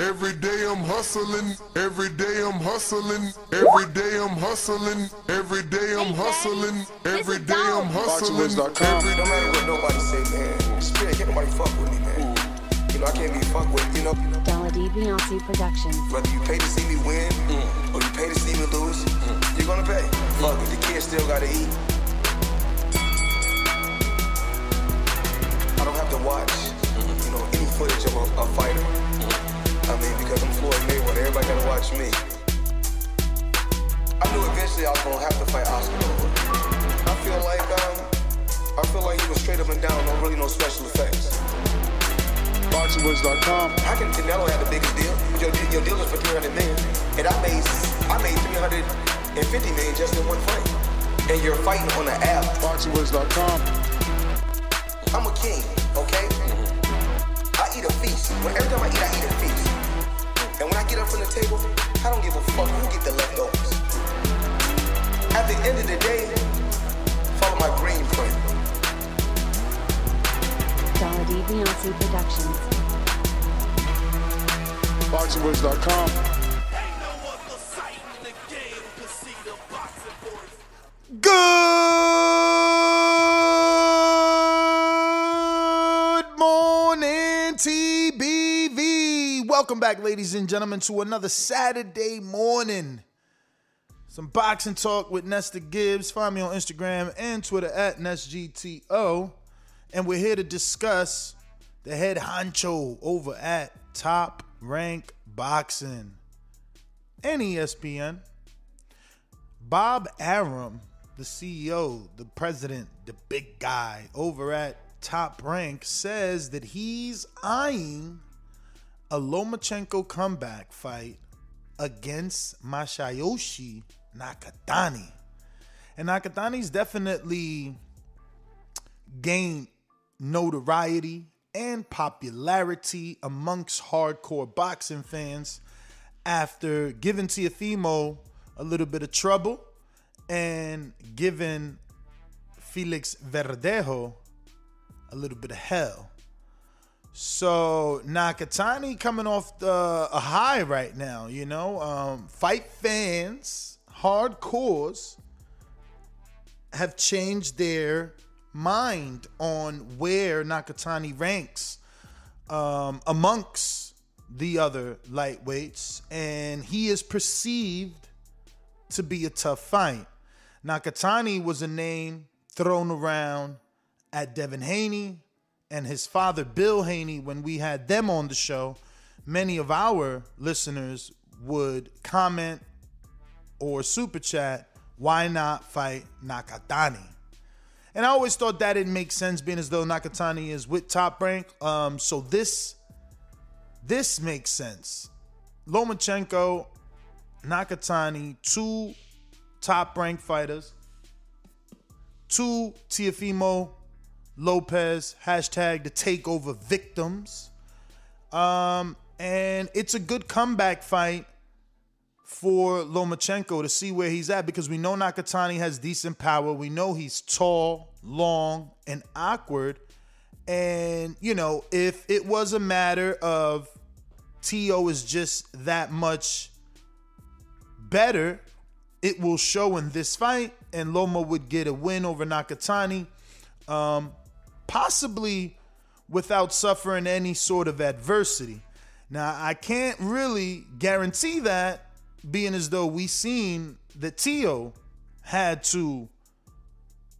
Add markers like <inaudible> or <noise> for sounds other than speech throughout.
Every day I'm hustling, every day I'm hustling, every day I'm hustling, every day I'm hustling, every day I'm hustling. No matter what nobody say, man. Spirit, can't nobody fuck with me, man. You know, I can't be fucked with, you know. Dollar D Beyonce Productions. Whether you pay to see me win or you pay to see me lose, you're gonna pay. Fuck it, the kids still gotta eat. I don't have to watch, you know, any footage of a, a fighter. Because I'm Floyd Mayweather, everybody gotta watch me. I knew eventually I was gonna have to fight Oscar over. I feel like, um, I feel like he was straight up and down, no really no special effects. BoxingWords.com. How can Canelo have the biggest deal? Your, your deal is for 300 million, and I made I made 350 million just in one fight. And you're fighting on the app. BoxingWords.com. I'm a king, okay? Table, I don't give a fuck who get the leftovers. At the end of the day, follow my green print. Dollar D Beyonce Productions. BoxingWords.com. Welcome back, ladies and gentlemen, to another Saturday morning. Some boxing talk with Nesta Gibbs. Find me on Instagram and Twitter at NestGTO. And we're here to discuss the head honcho over at Top Rank Boxing and ESPN. Bob Arum, the CEO, the president, the big guy over at Top Rank, says that he's eyeing a Lomachenko comeback fight against Masayoshi Nakatani. And Nakatani's definitely gained notoriety and popularity amongst hardcore boxing fans after giving Teofimo a little bit of trouble and giving Felix Verdejo a little bit of hell. So Nakatani coming off the, a high right now, you know. Um, fight fans, hardcores, have changed their mind on where Nakatani ranks um, amongst the other lightweights, and he is perceived to be a tough fight. Nakatani was a name thrown around at Devin Haney and his father Bill Haney when we had them on the show. Many of our listeners would comment or super chat, why not fight Nakatani? And I always thought that didn't make sense, being as though Nakatani is with Top Rank. Um, so this this makes sense. Lomachenko, Nakatani, two top rank fighters, two Teofimo Lopez, hashtag the takeover victims. Um, and it's a good comeback fight for Lomachenko to see where he's at because we know Nakatani has decent power. We know he's tall, long, and awkward. And, you know, if it was a matter of T.O. is just that much better, it will show in this fight, and Loma would get a win over Nakatani, um, possibly without suffering any sort of adversity. Now, I can't really guarantee that, being as though we seen that Tio had to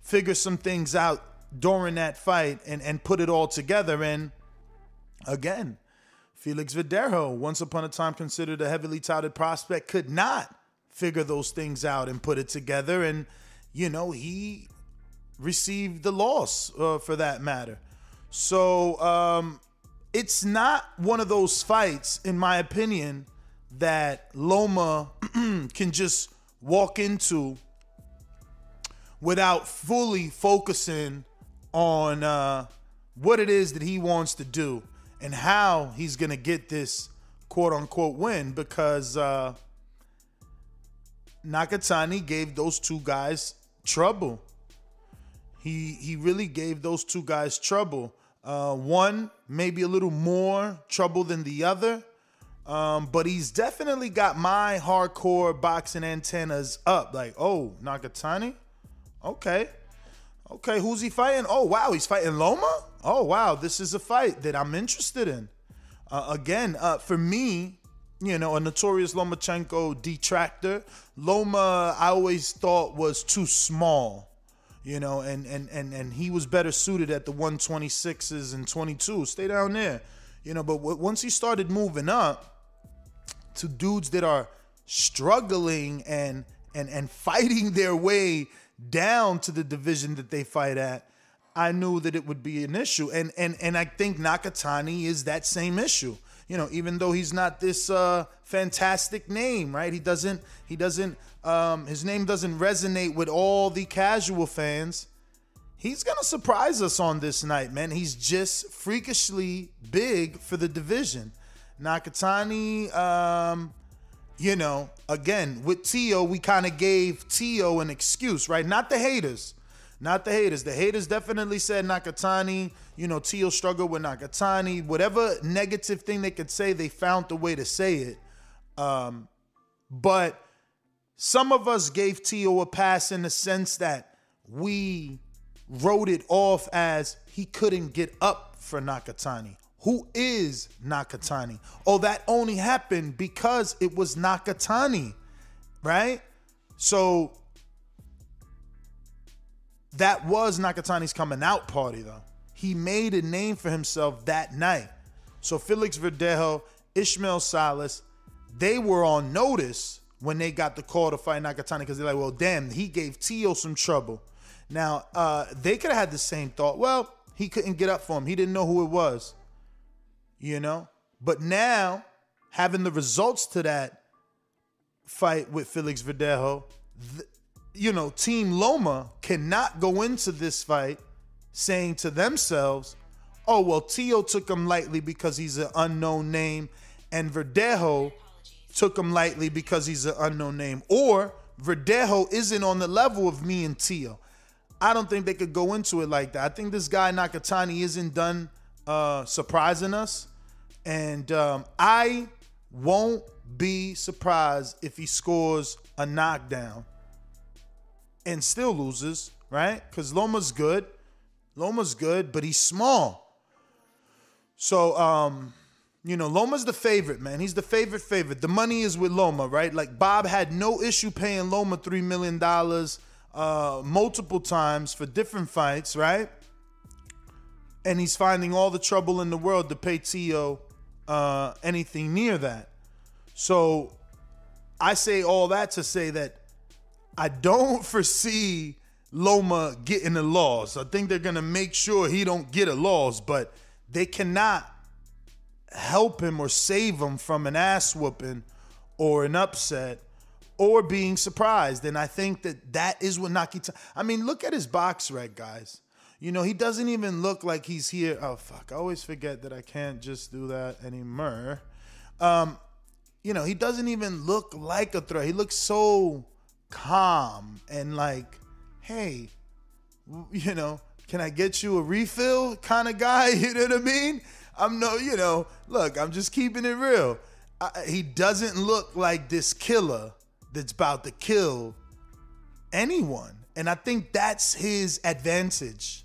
figure some things out during that fight and, and put it all together. And again, Felix Verdejo, once upon a time considered a heavily touted prospect, could not figure those things out and put it together. And, you know, he received the loss uh, for that matter. So um, it's not one of those fights, in my opinion, that Loma <clears throat> can just walk into without fully focusing on uh, what it is that he wants to do and how he's going to get this quote unquote win because uh, Nakatani gave those two guys trouble. He he really gave those two guys trouble. Uh, one maybe a little more trouble than the other, um, but he's definitely got my hardcore boxing antennas up. Like, oh, Nakatani, okay, okay, who's he fighting? Oh wow, he's fighting Loma. Oh wow, this is a fight that I'm interested in. Uh, again, uh, for me, you know, a notorious Lomachenko detractor. Loma, I always thought was too small, you know, and and and and he was better suited at the 126s and 22. Stay down there, you know. But w- once he started moving up to dudes that are struggling and and and <laughs> fighting their way down to the division that they fight at, I knew that it would be an issue. And and and I think Nakatani is that same issue. You know, even though he's not this uh, fantastic name, right? He doesn't he doesn't um, his name doesn't resonate with all the casual fans. He's gonna surprise us on this night, man. He's just freakishly big for the division. Nakatani, um, you know, again with Tio, we kind of gave Tio an excuse, right? Not the haters not the haters. The haters definitely said Nakatani, you know, Tio struggled with Nakatani. Whatever negative thing they could say, they found the way to say it. Um, but some of us gave Tio a pass in the sense that we wrote it off as he couldn't get up for Nakatani. Who is Nakatani? Oh, that only happened because it was Nakatani, right? So that was Nakatani's coming out party, though. He made a name for himself that night. So Felix Verdejo, Ishmael Salas, they were on notice when they got the call to fight Nakatani because they're like, well, damn, he gave Tio some trouble. Now, uh, they could have had the same thought. Well, he couldn't get up for him. He didn't know who it was. You know? But now, having the results to that fight with Felix Verdejo, th- you know, Team Loma cannot go into this fight saying to themselves, oh, well, Tio took him lightly because he's an unknown name, and Verdejo took him lightly because he's an unknown name. Or Verdejo isn't on the level of me and Tio. I don't think they could go into it like that. I think this guy Nakatani isn't done uh, surprising us. And um, I won't be surprised if he scores a knockdown and still loses, right? Because Loma's good. Loma's good, but he's small. So, um, you know, Loma's the favorite, man. He's the favorite favorite. The money is with Loma, right? Like Bob had no issue paying Loma $3 million uh, multiple times for different fights, right? And he's finding all the trouble in the world to pay Tio uh, anything near that. So I say all that to say that I don't foresee Loma getting a loss. I think they're gonna make sure he don't get a loss, but they cannot help him or save him from an ass whooping or an upset or being surprised. And I think that that is what Nakita. I mean, look at his BoxRec, guys. You know, he doesn't even look like he's here. Oh fuck! I always forget that I can't just do that anymore. Um, you know, he doesn't even look like a threat. He looks so calm and like, hey, you know, can I get you a refill kind of guy? <laughs> You know what I mean? I'm no, you know, look, I'm just keeping it real. I, he doesn't look like this killer that's about to kill anyone. And I think that's his advantage.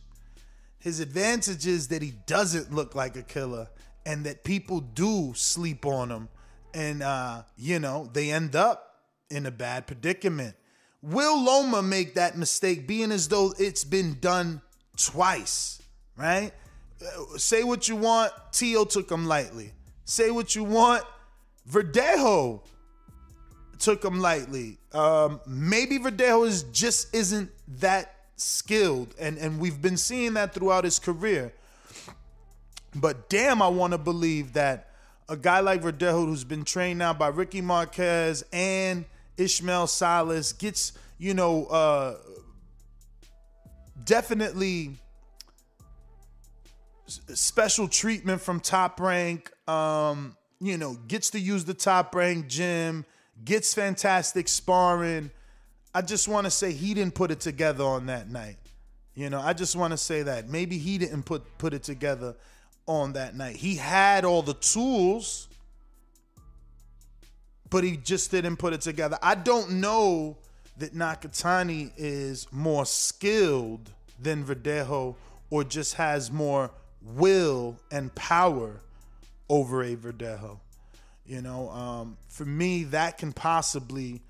His advantage is that he doesn't look like a killer and that people do sleep on him. And, uh, you know, they end up in a bad predicament. Will Loma make that mistake, being as though it's been done twice, right? Uh, Say what you want, Tio took him lightly. Say what you want, Verdejo took him lightly. Um, maybe Verdejo is just isn't that skilled, and and we've been seeing that throughout his career. But damn, I want to believe that a guy like Verdejo, who's been trained now by Ricky Marquez and Ishmael Salas gets you know uh, definitely special treatment from Top Rank. Um, you know, gets to use the Top Rank gym, gets fantastic sparring. I just want to say he didn't put it together on that night. You know, I just want to say that maybe he didn't put put it together on that night. He had all the tools, but he just didn't put it together. I don't know that Nakatani is more skilled than Verdejo or just has more will and power over a Verdejo. You know, um, for me, that can possibly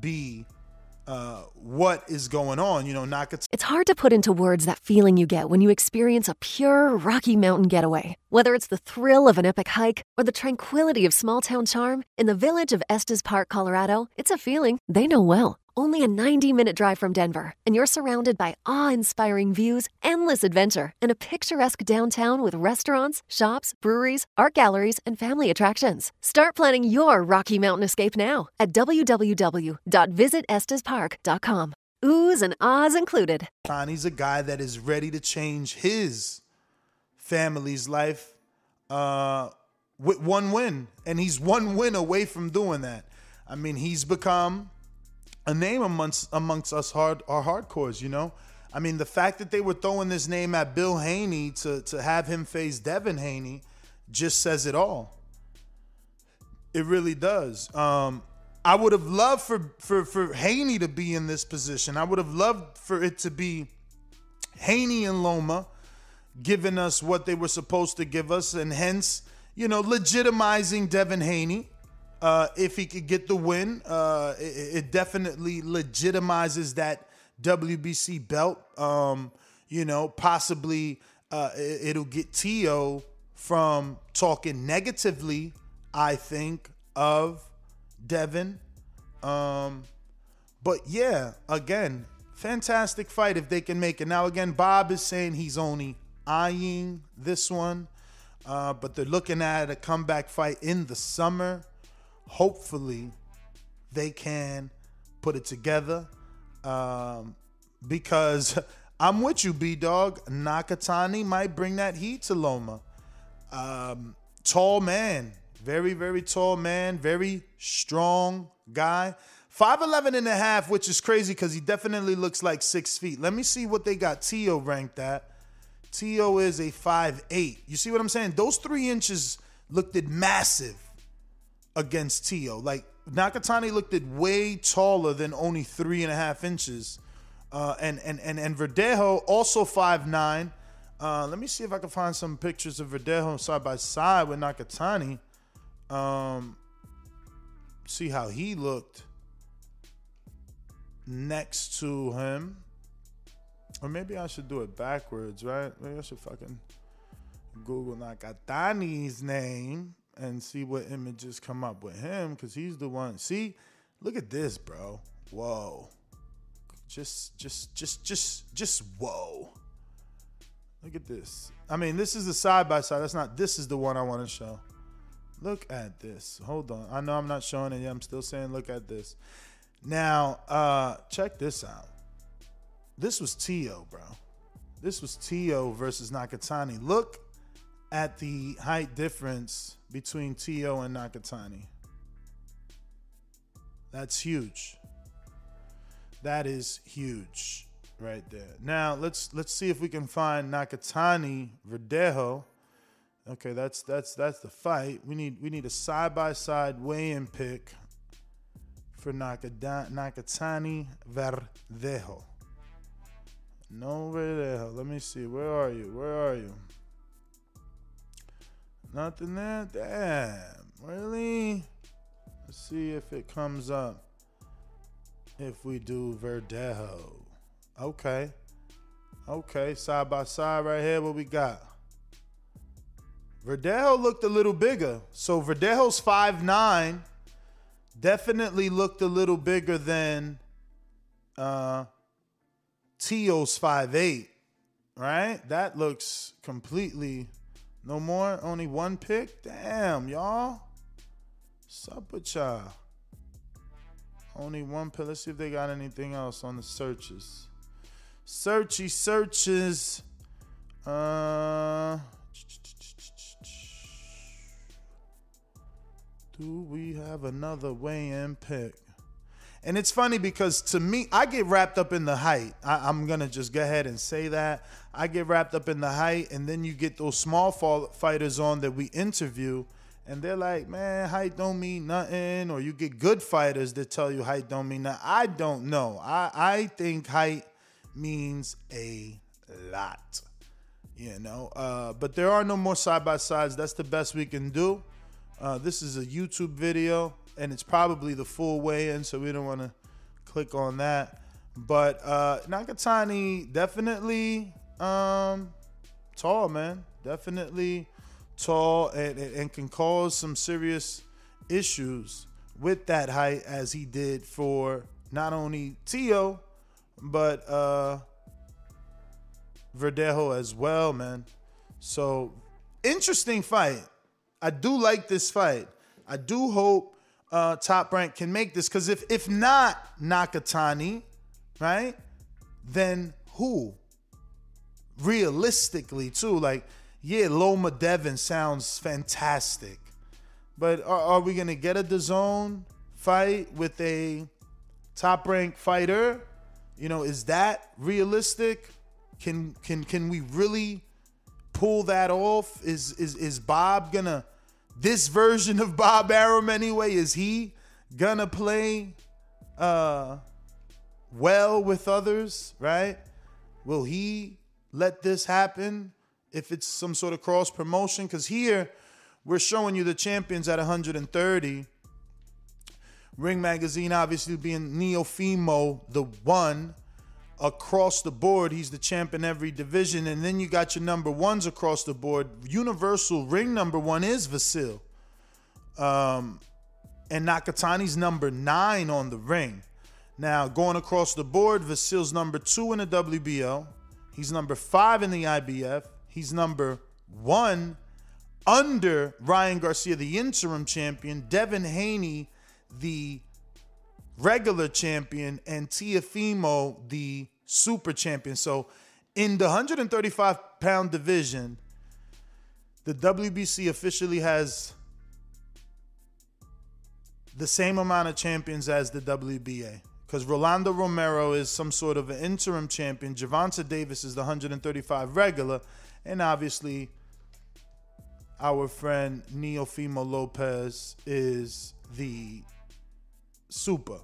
be uh, what is going on. You know, Nakatani. It's hard to put into words that feeling you get when you experience a pure Rocky Mountain getaway. Whether it's the thrill of an epic hike or the tranquility of small town charm, in the village of Estes Park, Colorado, it's a feeling they know well. Only a 90 minute drive from Denver, and you're surrounded by awe inspiring views, endless adventure, and a picturesque downtown with restaurants, shops, breweries, art galleries, and family attractions. Start planning your Rocky Mountain escape now at www.visitestespark.com. Oohs and ahs included. He's a guy that is ready to change his family's life uh, with one win. And he's one win away from doing that. I mean, he's become a name amongst amongst us hard our hardcores, you know? I mean, the fact that they were throwing this name at Bill Haney to, to have him face Devin Haney just says it all. It really does. Um, I would have loved for, for for Haney to be in this position. I would have loved for it to be Haney and Loma giving us what they were supposed to give us, and hence, you know, legitimizing Devin Haney. Uh, if he could get the win, uh, it, it definitely legitimizes that WBC belt. Um, you know, possibly uh, it, it'll get Tio from talking negatively, I think, of Devin. Um, but yeah, again, fantastic fight if they can make it. Now, again, Bob is saying he's only eyeing this one, uh, but they're looking at a comeback fight in the summer. Hopefully, they can put it together um, because <laughs> I'm with you, B Dog. Nakatani might bring that heat to Loma. Um, tall man, very, very tall man, very strong guy. 5'11 and a half, which is crazy because he definitely looks like six feet. Let me see what they got Tio ranked at. Tio is a five eight. You see what I'm saying? Those three inches looked massive against Tio. Like Nakatani looked at way taller than only three and a half inches. Uh, and, and and and Verdejo also 5'9. Uh, let me see if I can find some pictures of Verdejo side by side with Nakatani. Um, see how he looked next to him. Or maybe I should do it backwards, right? Maybe I should fucking Google Nakatani's name and see what images come up with him because he's the one. See, look at this, bro. Whoa. Just, just, just, just, just whoa. Look at this. I mean, this is the side by side. That's not, this is the one I want to show. Look at this. Hold on. I know I'm not showing it yet. I'm still saying, look at this. Now, uh, check this out. This was Tio, bro. This was Tio versus Nakatani. Look at the height difference between Tio and Nakatani. That's huge. That is huge right there. Now let's let's see if we can find Nakatani Verdejo. Okay, that's that's that's the fight. We need we need a side by side weigh-in pick for Nakatani Verdejo. No Verdejo. Let me see. Where are you? Where are you? Nothing there. Damn. Really? Let's see if it comes up. If we do Verdejo. Okay. Okay. Side by side right here. What we got? Verdejo looked a little bigger. So Verdejo's 5'9. Definitely looked a little bigger than uh Tio's 5'8. Right? That looks completely no more. Only one pick. Damn, y'all. What's up with y'all? Only one pick. Let's see if they got anything else on the searches. Searchy searches. Uh Do we have another weigh-in pick? And it's funny because to me, I get wrapped up in the height. I, am gonna just go ahead and say that I get wrapped up in the height, and then you get those small fall fighters on that we interview, and they're like, "Man, height don't mean nothing," or you get good fighters that tell you height don't mean nothing. I don't know. I I think height means a lot, you know. Uh, but there are no more side by sides. That's the best we can do. Uh, this is a YouTube video, and it's probably the full weigh in, so we don't want to click on that. But uh, Nakatani definitely um, tall, man. Definitely tall and, and can cause some serious issues with that height as he did for not only Tio, but uh, Verdejo as well, man. So interesting fight. I do like this fight. I do hope uh, Top Rank can make this because if if not Nakatani, right, then who? Realistically, too, like yeah, Loma Devin sounds fantastic, but are, are we gonna get a DAZN fight with a top ranked fighter? You know, is that realistic? Can can can we really pull that off? Is is is Bob gonna this version of Bob Arum anyway? Is he gonna play uh well with others, right? Will he let this happen if it's some sort of cross promotion? Because here we're showing you the champions at 130. Ring Magazine obviously being Teofimo, the one across the board. He's the champ in every division. And then you got your number ones across the board. Universal ring number one is Vasil. Um, and Nakatani's number nine on the ring. Now, going across the board, Vasil's number two in the WBO. He's number five in the IBF. He's number one under Ryan Garcia, the interim champion, Devin Haney, the regular champion, and Teofimo, the super champion. So in the 135 pound division, the WBC officially has the same amount of champions as the WBA. Because Rolando Romero is some sort of an interim champion. Gervonta Davis is the 135 regular. And obviously, our friend Teofimo Lopez is the super.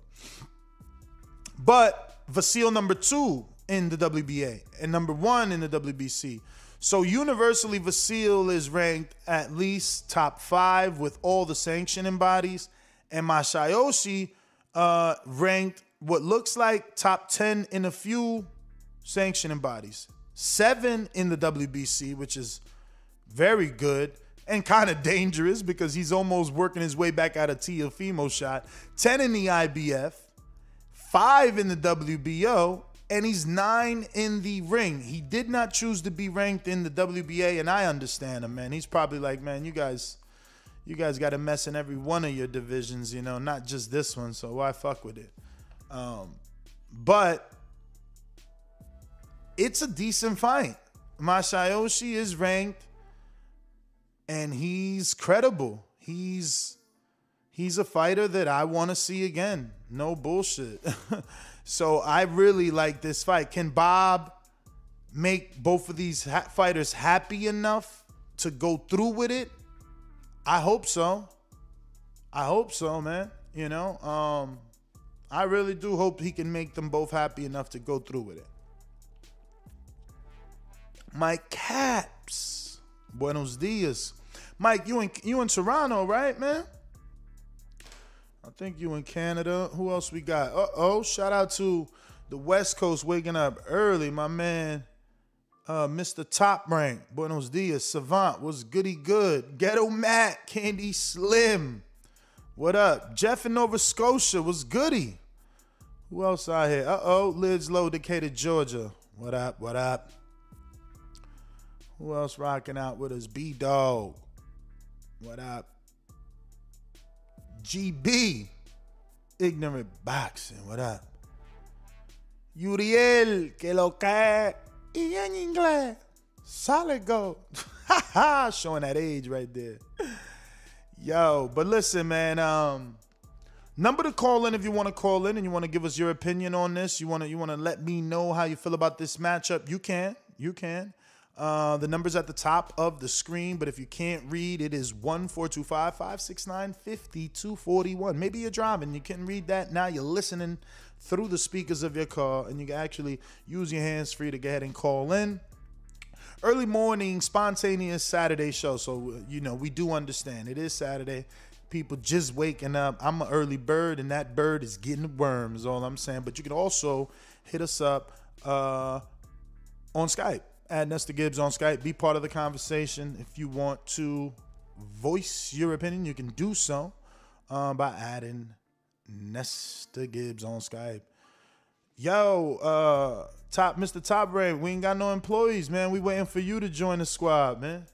But Vasil number two in the WBA and number one in the WBC. So universally, Vasil is ranked at least top five with all the sanctioning bodies, and Masayoshi uh, ranked what looks like top ten in a few sanctioning bodies, seven in the WBC, which is very good and kind of dangerous because he's almost working his way back out of Teofimo shot. 10 in the IBF, 5 in the WBO, and he's 9 in the ring. He did not choose to be ranked in the WBA, and I understand him, man. He's probably like, man, you guys you guys got to mess in every one of your divisions, you know, not just this one, so why fuck with it? Um, but it's a decent fight. Masayoshi is ranked and he's credible. He's he's a fighter that I want to see again. No bullshit. <laughs> so I really like this fight. Can Bob make both of these ha- fighters happy enough to go through with it? I hope so. I hope so, man. You know, um, I really do hope he can make them both happy enough to go through with it. Mike Caps, buenos dias. Mike, you in you in Toronto, right, man? I think you in Canada. Who else we got? Uh oh, shout out to the West Coast waking up early, my man. Uh, Mr. Top Rank, Buenos Dias, Savant, was goody good. Ghetto Matt, Candy Slim, what up? Jeff in Nova Scotia, was goody. Who else out here? Uh oh, Lids Low, Decatur, Georgia. What up? What up? Who else rocking out with us? B Dog. What up? GB. Ignorant Boxing. What up? Uriel, que lo cae. Y en inglés. Solid gold. <laughs> Showing that age right there. Yo, but listen, man. Um, number to call in if you want to call in and you want to give us your opinion on this. You want to you want to let me know how you feel about this matchup. You can. You can. Uh, the number's at the top of the screen, but if you can't read, it is 1425 569 5241. Maybe you're driving, you can read that. Now you're listening through the speakers of your car, and you can actually use your hands free to go ahead and call in. Early morning, spontaneous Saturday show. So, you know, we do understand it is Saturday. People just waking up. I'm an early bird, and that bird is getting worms, all I'm saying. But you can also hit us up uh, on Skype at Nesta Gibbs on Skype. Be part of the conversation. If you want to voice your opinion, you can do so um, by adding Nesta Gibbs on Skype. Yo, uh, top Mr. Top Brain, we ain't got no employees, man. We waiting for you to join the squad, man.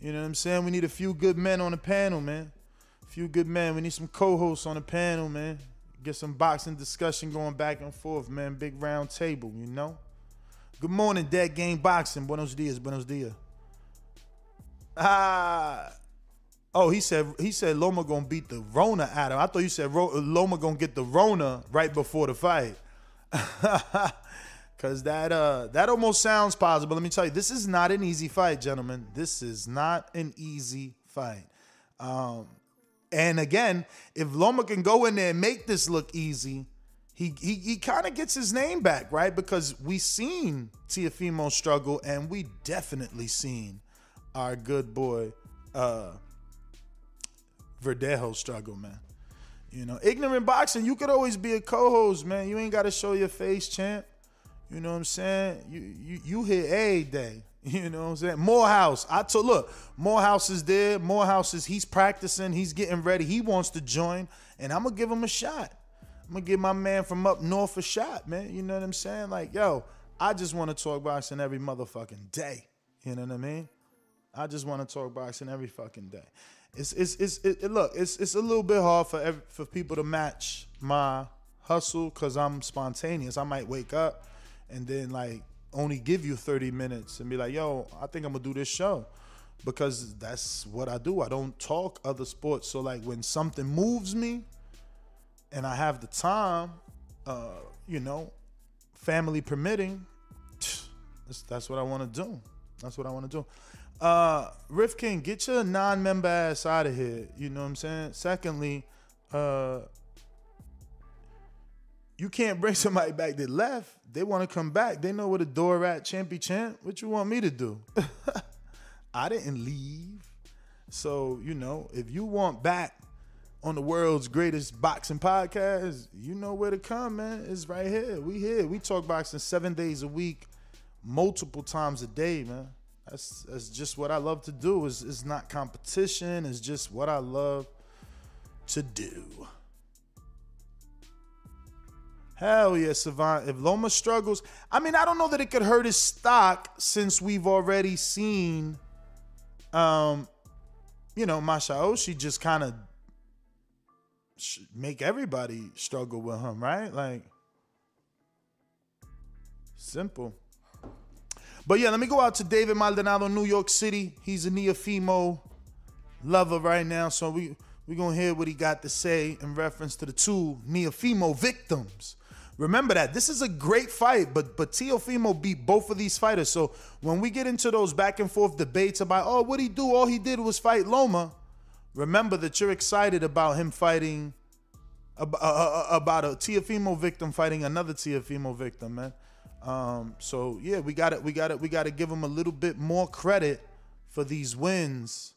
You know what I'm saying? We need a few good men on the panel, man. Few good men. We need some co-hosts on the panel, man. Get some boxing discussion going back and forth, man. Big round table, you know? Good morning, Dead Game Boxing. Buenos dias, buenos dias. Ah. Oh, he said he said Loma gonna beat the Rona of him. I thought you said Ro- Loma gonna get the Rona right before the fight. <laughs> Cause that uh that almost sounds possible. Let me tell you, this is not an easy fight, gentlemen. This is not an easy fight. Um, and again, if Loma can go in there and make this look easy, he he, he kind of gets his name back, right? Because we seen Teofimo struggle, and we definitely seen our good boy uh Verdejo struggle, man. You know, ignorant boxing, you could always be a co-host, man. You ain't got to show your face, champ. You know what I'm saying? You you you hit a day. <laughs> You know what I'm saying? Morehouse. I told look, Morehouse is there. Morehouse is he's practicing, he's getting ready. He wants to join, and I'm gonna give him a shot. I'm gonna give my man from up north a shot, man. You know what I'm saying? Like, yo, I just want to talk boxing every motherfucking day. You know what I mean? I just want to talk boxing every fucking day. It's it's it's it, it- look, it's it's a little bit hard for every, for people to match my hustle because I'm spontaneous. I might wake up and then like only give you 30 minutes and be like, yo, I think I'm gonna do this show. Because that's what I do. I don't talk other sports. So like when something moves me and I have the time, uh, you know, family permitting, <sniffs> that's, that's what I want to do. That's what I want to do. Uh, Riff Rifkin, get your non-member ass out of here. You know what I'm saying? Secondly, uh, you can't bring <laughs> somebody back that left. They want to come back. They know where the door at, champy champ. What you want me to do? <laughs> I didn't leave. So, you know, if you want back on the world's greatest boxing podcast, you know where to come, man. It's right here. We here. We talk boxing seven days a week, multiple times a day, man. That's that's just what I love to do. Is it's not competition. It's just what I love to do. Hell yeah, Savant. If Loma struggles, I mean, I don't know that it could hurt his stock since we've already seen, um, you know, Masayoshi just kind of make everybody struggle with him, right? Like, simple. But yeah, let me go out to David Maldonado, New York City. He's a Teofimo lover right now, so we we We're gonna hear what he got to say in reference to the two Teofimo victims. Remember that this is a great fight, but but Teofimo beat both of these fighters. So when we get into those back and forth debates about oh what he do, all he did was fight Loma. Remember that you're excited about him fighting uh, uh, uh, about a Teofimo victim fighting another Teofimo victim, man. Um, so yeah, we got it. We got it. We got to give him a little bit more credit for these wins.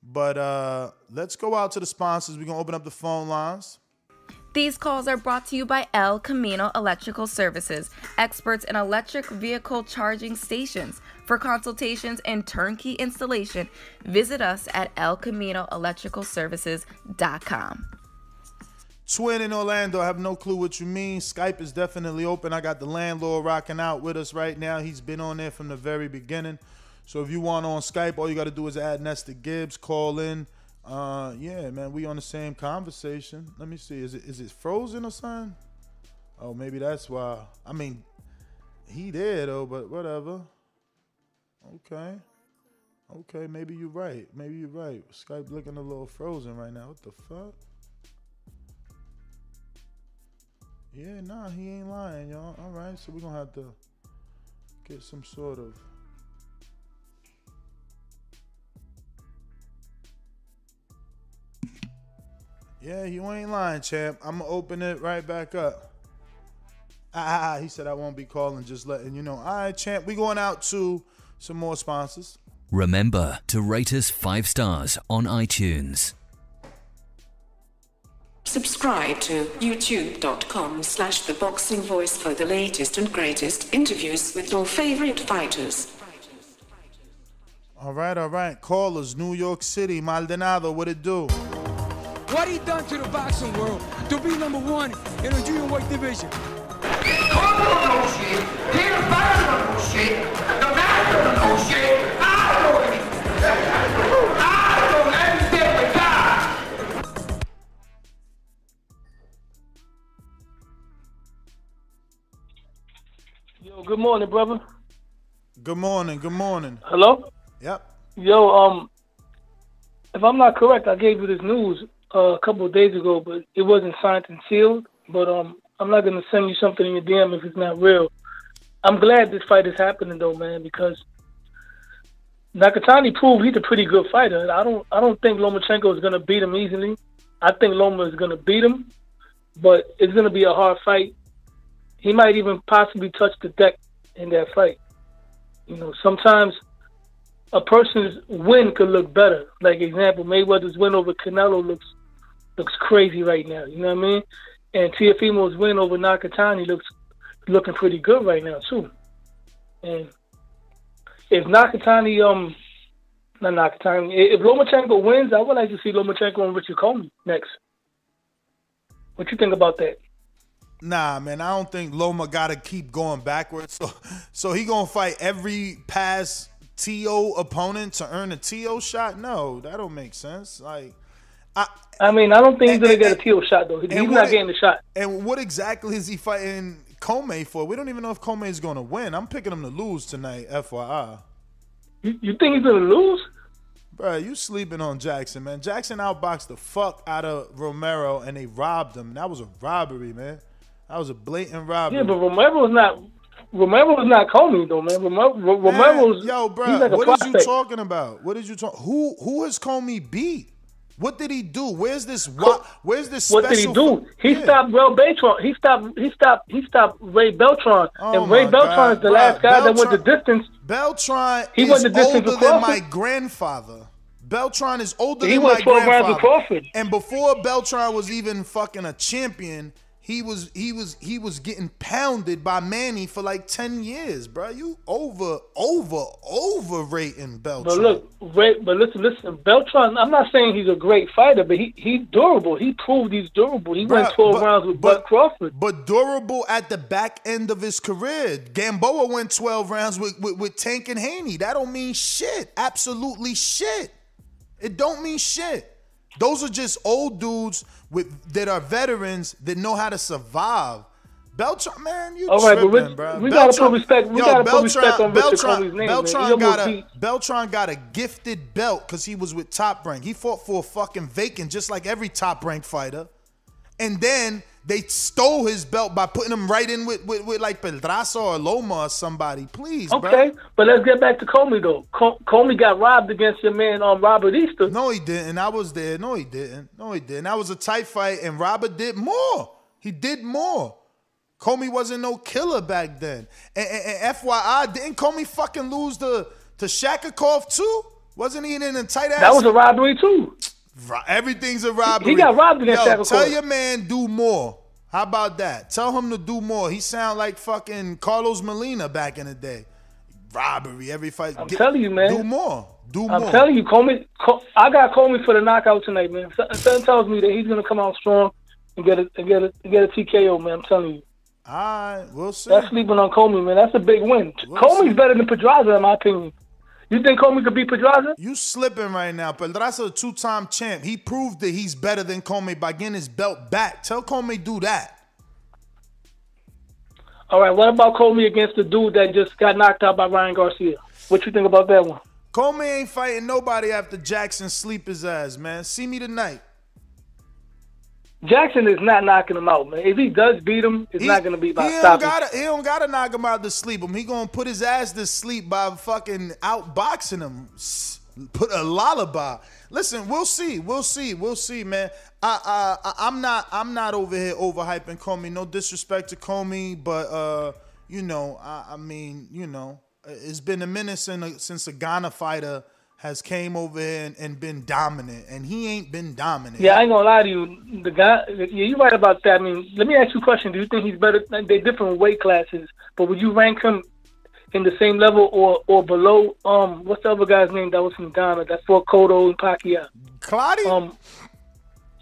But uh, let's go out to the sponsors. We're gonna open up the phone lines. These calls are brought to you by El Camino Electrical Services, experts in electric vehicle charging stations. For consultations and turnkey installation, visit us at elcaminoelectricalservices.com. Twin in Orlando, I have no clue what you mean. Skype is definitely open. I got the landlord rocking out with us right now. He's been on there from the very beginning. So if you want on Skype, all you got to do is add Nesta Gibbs, call in. Uh, yeah, man, we on the same conversation. Let me see. Is it is it frozen or something? Oh, maybe that's why. I mean, he there though, but whatever. Okay. Okay, maybe you're right. Maybe you're right. Skype looking a little frozen right now. What the fuck? Yeah, nah, he ain't lying, y'all. All right, so we're gonna have to get some sort of. Yeah, you ain't lying, champ. I'm gonna open it right back up. Ah, he said I won't be calling, just letting you know. All right, champ, we going out to some more sponsors. Remember to rate us five stars on iTunes. Subscribe to youtube.com slash the boxing voice for the latest and greatest interviews with your favorite fighters. All right, all right. Callers, New York City, Maldonado, what it do? What he done to the boxing world to be number one in the junior weight division. Yo, good morning, brother. Good morning, good morning. Hello? Yep. Yo, um, if I'm not correct, I gave you this news a couple of days ago, but it wasn't signed and sealed. But um, I'm not gonna send you something in your DM if it's not real. I'm glad this fight is happening though, man, because Nakatani proved he's a pretty good fighter. I don't, I don't think Lomachenko is gonna beat him easily. I think Loma is gonna beat him, but it's gonna be a hard fight. He might even possibly touch the deck in that fight. You know, sometimes a person's win could look better. Like example, Mayweather's win over Canelo looks looks crazy right now. You know what I mean? And Teofimo's win over Nakatani looks looking pretty good right now too. And if Nakatani, um, not Nakatani, if Lomachenko wins, I would like to see Lomachenko and Richard Commey next. What you think about that? Nah, man, I don't think Loma got to keep going backwards. So, so he gonna fight every past TO opponent to earn a TO shot? No, that don't make sense. Like, I, I mean, I don't think he's gonna get a TO shot though. He's and not getting the shot. And what exactly is he fighting Commey for? We don't even know if Commey is gonna win. I'm picking him to lose tonight, FYI. You, you think he's gonna lose? Bruh, you sleeping on Jackson, man. Jackson outboxed the fuck out of Romero and they robbed him. That was a robbery, man. That was a blatant robbery. Yeah, but Romero's not. Romero's not Commey though, man. Romero, Man, Romero's yo, bro, like what is you talking about? What is you talking? Who who has Commey beat? What did he do? Where's this? What, Where's this? What did he do? He Yeah. stopped Ray Beltran. He stopped. He stopped. He stopped Ray Beltran. Oh and Ray Beltran God, is the last guy that went the distance. Beltran He is went the distance older than my grandfather. Beltran is older He than went my 12 rounds grandfather. Crawford. And before Beltran was even fucking a champion, he was he was he was getting pounded by Manny for like ten years, bro. You over over overrating Beltran. But look, Ray, but listen, listen. Beltran. I'm not saying he's a great fighter, but he he's durable. He proved he's durable. He went 12 but- rounds with but- Bud Crawford. But durable at the back end of his career. Gamboa went 12 rounds with, with, with Tank and Haney. That don't mean shit. Absolutely shit. It don't mean shit. Those are just old dudes with that are veterans that know how to survive. Beltran, man, you All right, tripping, bro. we gotta put respect- we yo, gotta put respect on Beltran, Commey's name, man. Beltran almost got a beat- Beltran got a gifted belt because he was with Top Rank. He fought for a fucking vacant, just like every Top Rank fighter. And then they stole his belt by putting him right in with with, with like Pedraza or Loma or somebody. Please, bro. Okay, but let's get back to Commey though. Co- Commey got robbed against your man um, Robert Easter. No, he didn't. I was there. No, he didn't. No, he didn't. That was a tight fight, and Robert did more. He did more. Commey wasn't no killer back then. And, and, and FYI, didn't Commey fucking lose the to Shafikov too? Wasn't he in a tight ass? That was a robbery too. Everything's a robbery. He got robbed against Yo, Shafikov. Tell your man do more. How about that? Tell him to do more. He sound like fucking Carlos Molina back in the day. Robbery every fight. I'm telling you, man. Do more. Do I'm more. telling you, Commey. Co- I got Commey for the knockout tonight, man. Something tells me that he's gonna come out strong and get a and get a and get a TKO, man. I'm telling you. All right, we'll see. That's sleeping on Commey, man. That's a big win. We'll better than Pedraza, in my opinion. You think Commey could beat Pedraza? You slipping right now, Pedraza a two-time champ. He proved that he's better than Commey by getting his belt back. Tell Commey do that. All right. What about Commey against the dude that just got knocked out by Ryan Garcia? What you think about that one? Commey ain't fighting nobody after Jackson sleep his ass, man. See me tonight. Jackson is not knocking him out, man. If he does beat him, it's not going to be by he don't stopping. gotta he don't gotta knock him out to sleep him. He gonna put his ass to sleep by fucking outboxing him. Put a lullaby. Listen, we'll see. We'll see. We'll see, man. I I I'm not I'm not over here overhyping Commey. No disrespect to Commey, but uh, you know, I, I mean, you know, it's been a minute since since a Ghana fighter has came over here and, and been dominant, and he ain't been dominant. Yeah, I ain't gonna lie to you. The guy, yeah, you're right about that. I mean, let me ask you a question. Do you think he's better? They're different weight classes, but would you rank him in the same level or or below? Um, what's the other guy's name that was from Ghana that fought Cotto and Pacquiao? Clottey. Um,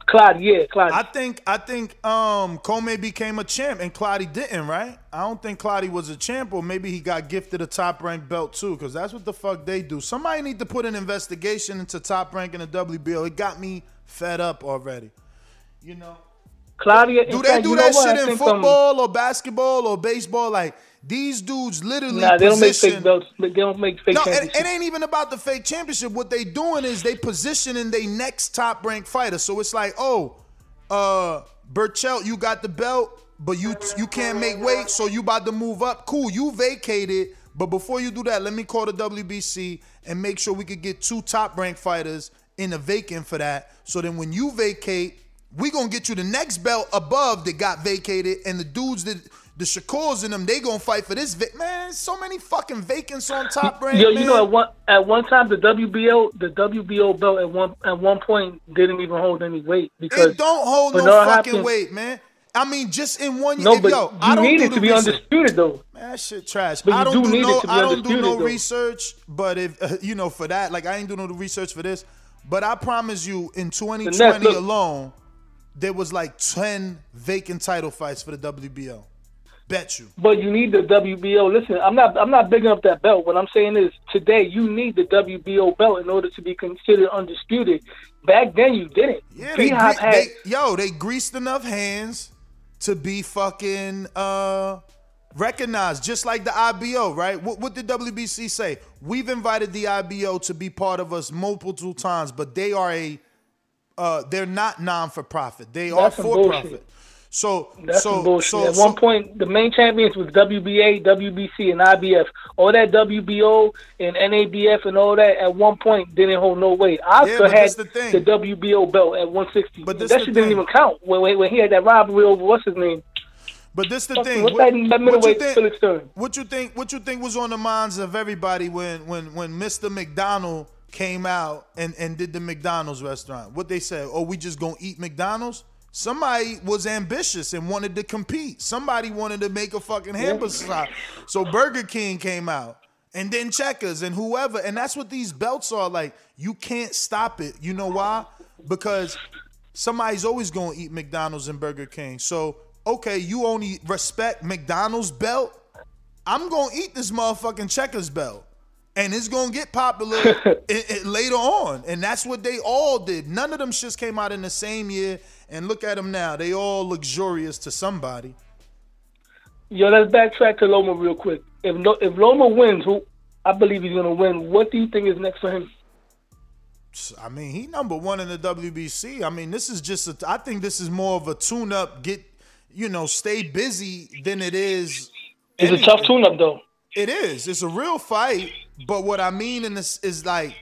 Claude, yeah, Claude. I think I think um Commey became a champ and Clottey didn't, right? I don't think Clottey was a champ, or maybe he got gifted a top rank belt too, because that's what the fuck they do. Somebody need to put an investigation into top rank in the WBO. It got me fed up already. You know. Clottey. Do they fact, do that shit in um, football or basketball or baseball? Like these dudes literally Nah, they don't make fake belts. They don't make fake no, it, it ain't even about the fake championship. What they doing is they positioning their next top ranked fighter. So it's like, oh, uh, Berchelt, you got the belt, but you you can't make weight, so you about to move up. Cool, you vacated, but before you do that, let me call the WBC and make sure we could get two top ranked fighters in the vacant for that. So then when you vacate, we gonna get you the next belt above that got vacated, and the dudes that the Shakurs in them, they gonna fight for this. Va- man, so many fucking vacants on top rank. Yo, man. you know, at one at one time the WBO the WBO belt at one at one point didn't even hold any weight because It don't hold no fucking Hopkins- weight, man. I mean, just in one year. No, but yo, you I don't need do it to be research. undisputed though. Man, that shit trash. But I don't do do, no. it to be I don't do no though. research. But if uh, <laughs> you know for that, like I ain't doing no research for this. But I promise you, in 2020 look- alone, there was like 10 vacant title fights for the WBO. Bet you. But you need the WBO. Listen, I'm not I'm not bigging up that belt. What I'm saying is today you need the WBO belt in order to be considered undisputed. Back then you didn't. Yeah, they, gre- had they yo, they greased enough hands to be fucking uh recognized, just like the IBO, right? What, what did WBC say? We've invited the IBO to be part of us multiple times, but they are a uh they're not non for profit. They are That's some for profit. So That's so bullshit. so, At so one point, the main champions was WBA, WBC, and IBF. All that WBO and NABF and all that at one point didn't hold no weight. Oscar but had the thing. WBO belt at 160. But that the shit didn't even count when, when he had that robbery over what's his name. But this the thing. what's What, what you think? What you think? What you think was on the minds of everybody when when when Mr. McDonald came out and and did the McDonald's restaurant? What they said? Oh, we just gonna eat McDonald's? Somebody was ambitious and wanted to compete. Somebody wanted to make a fucking hamburger shop. So Burger King came out. And then Checkers and whoever. And that's what these belts are like. You can't stop it. You know why? Because somebody's always gonna eat McDonald's and Burger King. So okay, you only respect McDonald's belt. I'm gonna eat this motherfucking Checkers belt, and it's gonna get popular <laughs> i- i- later on. And that's what they all did. None of them shits came out in the same year. And look at them now; they all luxurious to somebody. Yo, let's backtrack to Loma real quick. If no, if Loma wins, who I believe he's gonna win, what do you think is next for him? I mean, he number one in the WBC. I mean, this is just. A, I think this is more of a tune-up. Get you know, stay busy than it is. It's a tough tune-up though. It is. It's a real fight. But what I mean in this is like,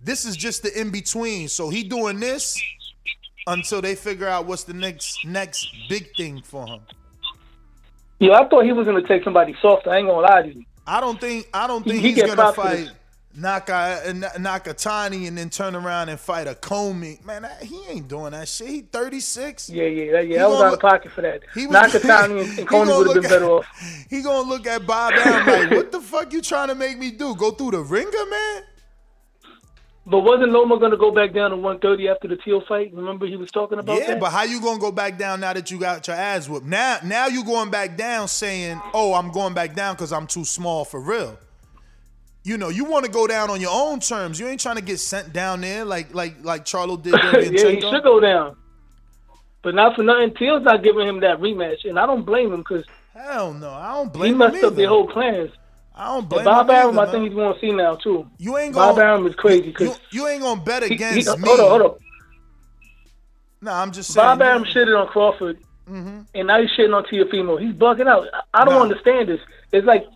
this is just the in between. So he doing this until they figure out what's the next next big thing for him. Yo, I thought he was gonna take somebody soft. I ain't gonna lie to you. I don't think. I don't think he he's get gonna fight. Naka Nakatani and then turn around and fight a Commey. Man, that, he ain't doing that shit. He 36. Yeah, yeah, that, He yeah. I was out of pocket for that. he was- Nakatani and, <laughs> he and Commey would have been look better off. <laughs> He gonna look at Bob Arum like, what the fuck you trying to make me do? Go through the ringer, man? But wasn't Loma gonna go back down to 130 after the Teal fight? Remember he was talking about that? yeah, that? but how you gonna go back down now that you got your ass whooped? Now, now you going back down saying, "Oh, I'm going back down because I'm too small for real." You know, you want to go down on your own terms. You ain't trying to get sent down there like like like Charlo did. <laughs> yeah, he should go down. But not for nothing. Teal's not giving him that rematch, and I don't blame him because Hell no, I don't blame. Him. He messed him up their whole plans. I don't blame Bob him Arum, either, I think he's going to see now too. You ain't Bob gonna- Arum is crazy You, because you ain't gonna bet he, against he, me. hold on, hold on. Nah, I'm just saying. Bob Arum shitted on Crawford, Mm-hmm. and now he's shitting on Teofimo. He's bugging out. I I don't Nah. understand this. It's like,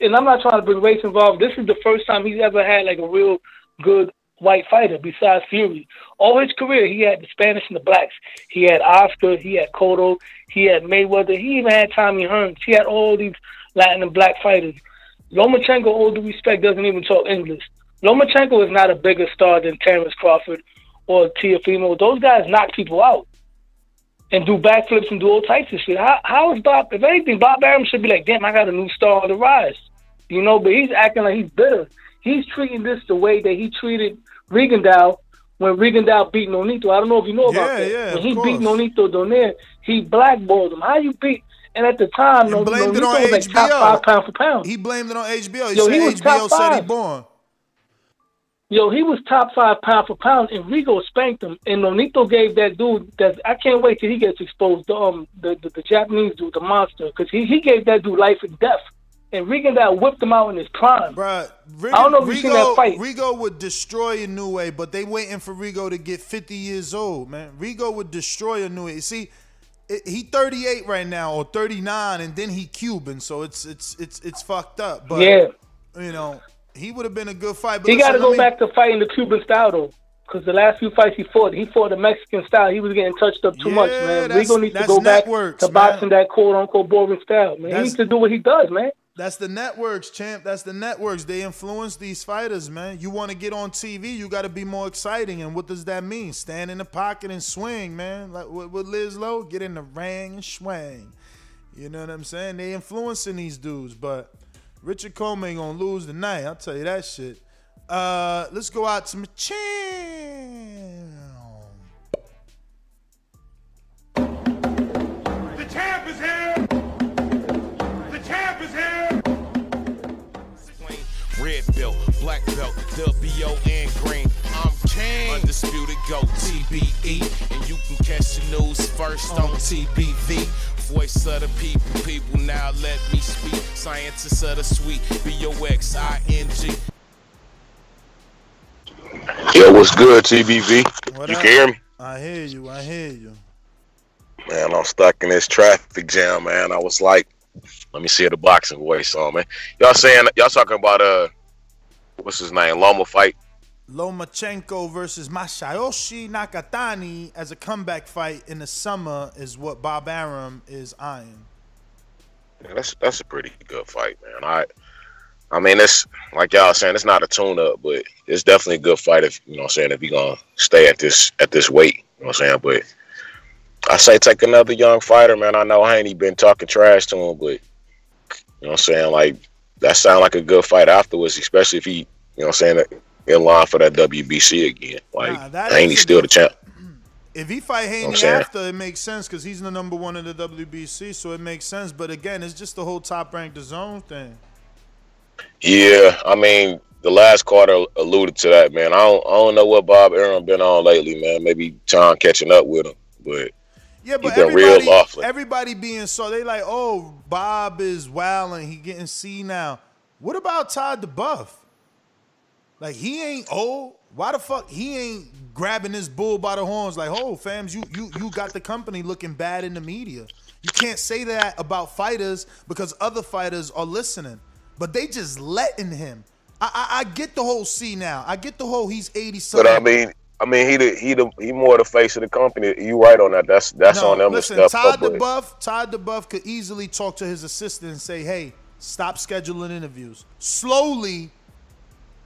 and I'm not trying to bring race involved. This is the first time he's ever had like a real good white fighter besides Fury. All his career, he had the Spanish and the blacks. He had Oscar. He had Cotto. He had Mayweather. He even had Tommy Hearns. He had all these Latin and black fighters. Lomachenko, all due respect, doesn't even talk English. Lomachenko is not a bigger star than Terrence Crawford or Teofimo. Those guys knock people out and do backflips and do all types of shit. How, how is Bob? If anything, Bob Arum should be like, damn, I got a new star on the rise. You know, but he's acting like he's bitter. He's treating this the way that he treated Rigondeaux when Rigondeaux beat Nonito. I don't know if you know about Yeah, that. yeah, when he beat. Nonito Donaire, he blackballed him. How you beat? And at the time, no, blamed it on was like top HBO. five pound for pound. He blamed it on HBO. He Yo, said he was HBO top said he five. born. Yo, he was top five pound for pound, and Rigo spanked him. And Nonito gave that dude that I can't wait till he gets exposed. The um the the, the Japanese dude, the monster, because he he gave that dude life and death. And Regan that whipped him out in his prime. Bruh, I don't know if you seen that fight. Rigo would destroy Inoue, but they waiting for Rigo to get 50 years old, man. Rigo would destroy Inoue. See, it, he 38 right now or 39, and then he Cuban, so it's it's it's it's fucked up. But Yeah. you know, he would have been a good fight. But He got to go me- back to fighting the Cuban style though, because the last few fights he fought, he fought the Mexican style. He was getting touched up too much, Yeah, man. that's- Rigo needs to go back to man. boxing that quote unquote boring style, man. That's- he needs to do what he does, man. That's the networks, champ. That's the networks. They influence these fighters, man. You want to get on TV, you got to be more exciting. And what does that mean? Stand in the pocket and swing, man. Like with, Liz Lowe, get in the ring and swing. You know what I'm saying? They influencing these dudes, but Richard Commey gonna lose tonight. I'll tell you that shit. Uh, let's go out to Machan. The champ is here! Black belt, W-O-N green. I'm king. Undisputed go TBE. And you can catch the news first on TBV. Voice of the people, people now let me speak. Scientists of the sweet, B-O-X-I-N-G. Yo, what's good, TBV? What you up? can hear me? I hear you. I hear you. Man, I'm stuck in this traffic jam, man. I was like, let me see the boxing voice on, man. Y'all saying, y'all talking about, uh, what's his name, Loma fight? Lomachenko versus Masayoshi Nakatani as a comeback fight in the summer is what Bob Arum is eyeing. Yeah, that's that's a pretty good fight, man. I I mean it's like y'all saying, it's not a tune up, but it's definitely a good fight if you know what I'm saying, if you're gonna stay at this at this weight. You know what I'm saying? But I say take another young fighter, man. I know Haney been talking trash to him, but you know what I'm saying, like that sound like a good fight afterwards, especially if he, you know what I'm saying, in line for that WBC again. Like Nah, that Haney's still the champ. <clears throat> If he fight Haney I'm saying? after, it makes sense because he's the number one in the WBC, so it makes sense. But again, it's just the whole top ranked zone thing. Yeah, I mean, the last quarter alluded to that, man. I don't, I don't know what Bob Arum been on lately, man. Maybe John catching up with him, but Yeah, but everybody, real off. lately. everybody being so they like, oh, Bob is wilding, he getting C now. What about Todd duBoef? Like he ain't old. Why the fuck he ain't grabbing this bull by the horns? Like, oh, fams, you you you got the company looking bad in the media. You can't say that about fighters because other fighters are listening, but they just letting him. I I, I get the whole C now. I get the whole he's eighty something. But. I mean, I mean, he the, he the, he more the face of the company. You right on that. That's that's no, on them listen, to step Todd up. duBoef, Todd duBoef could easily talk to his assistant and say, "Hey, stop scheduling interviews. Slowly,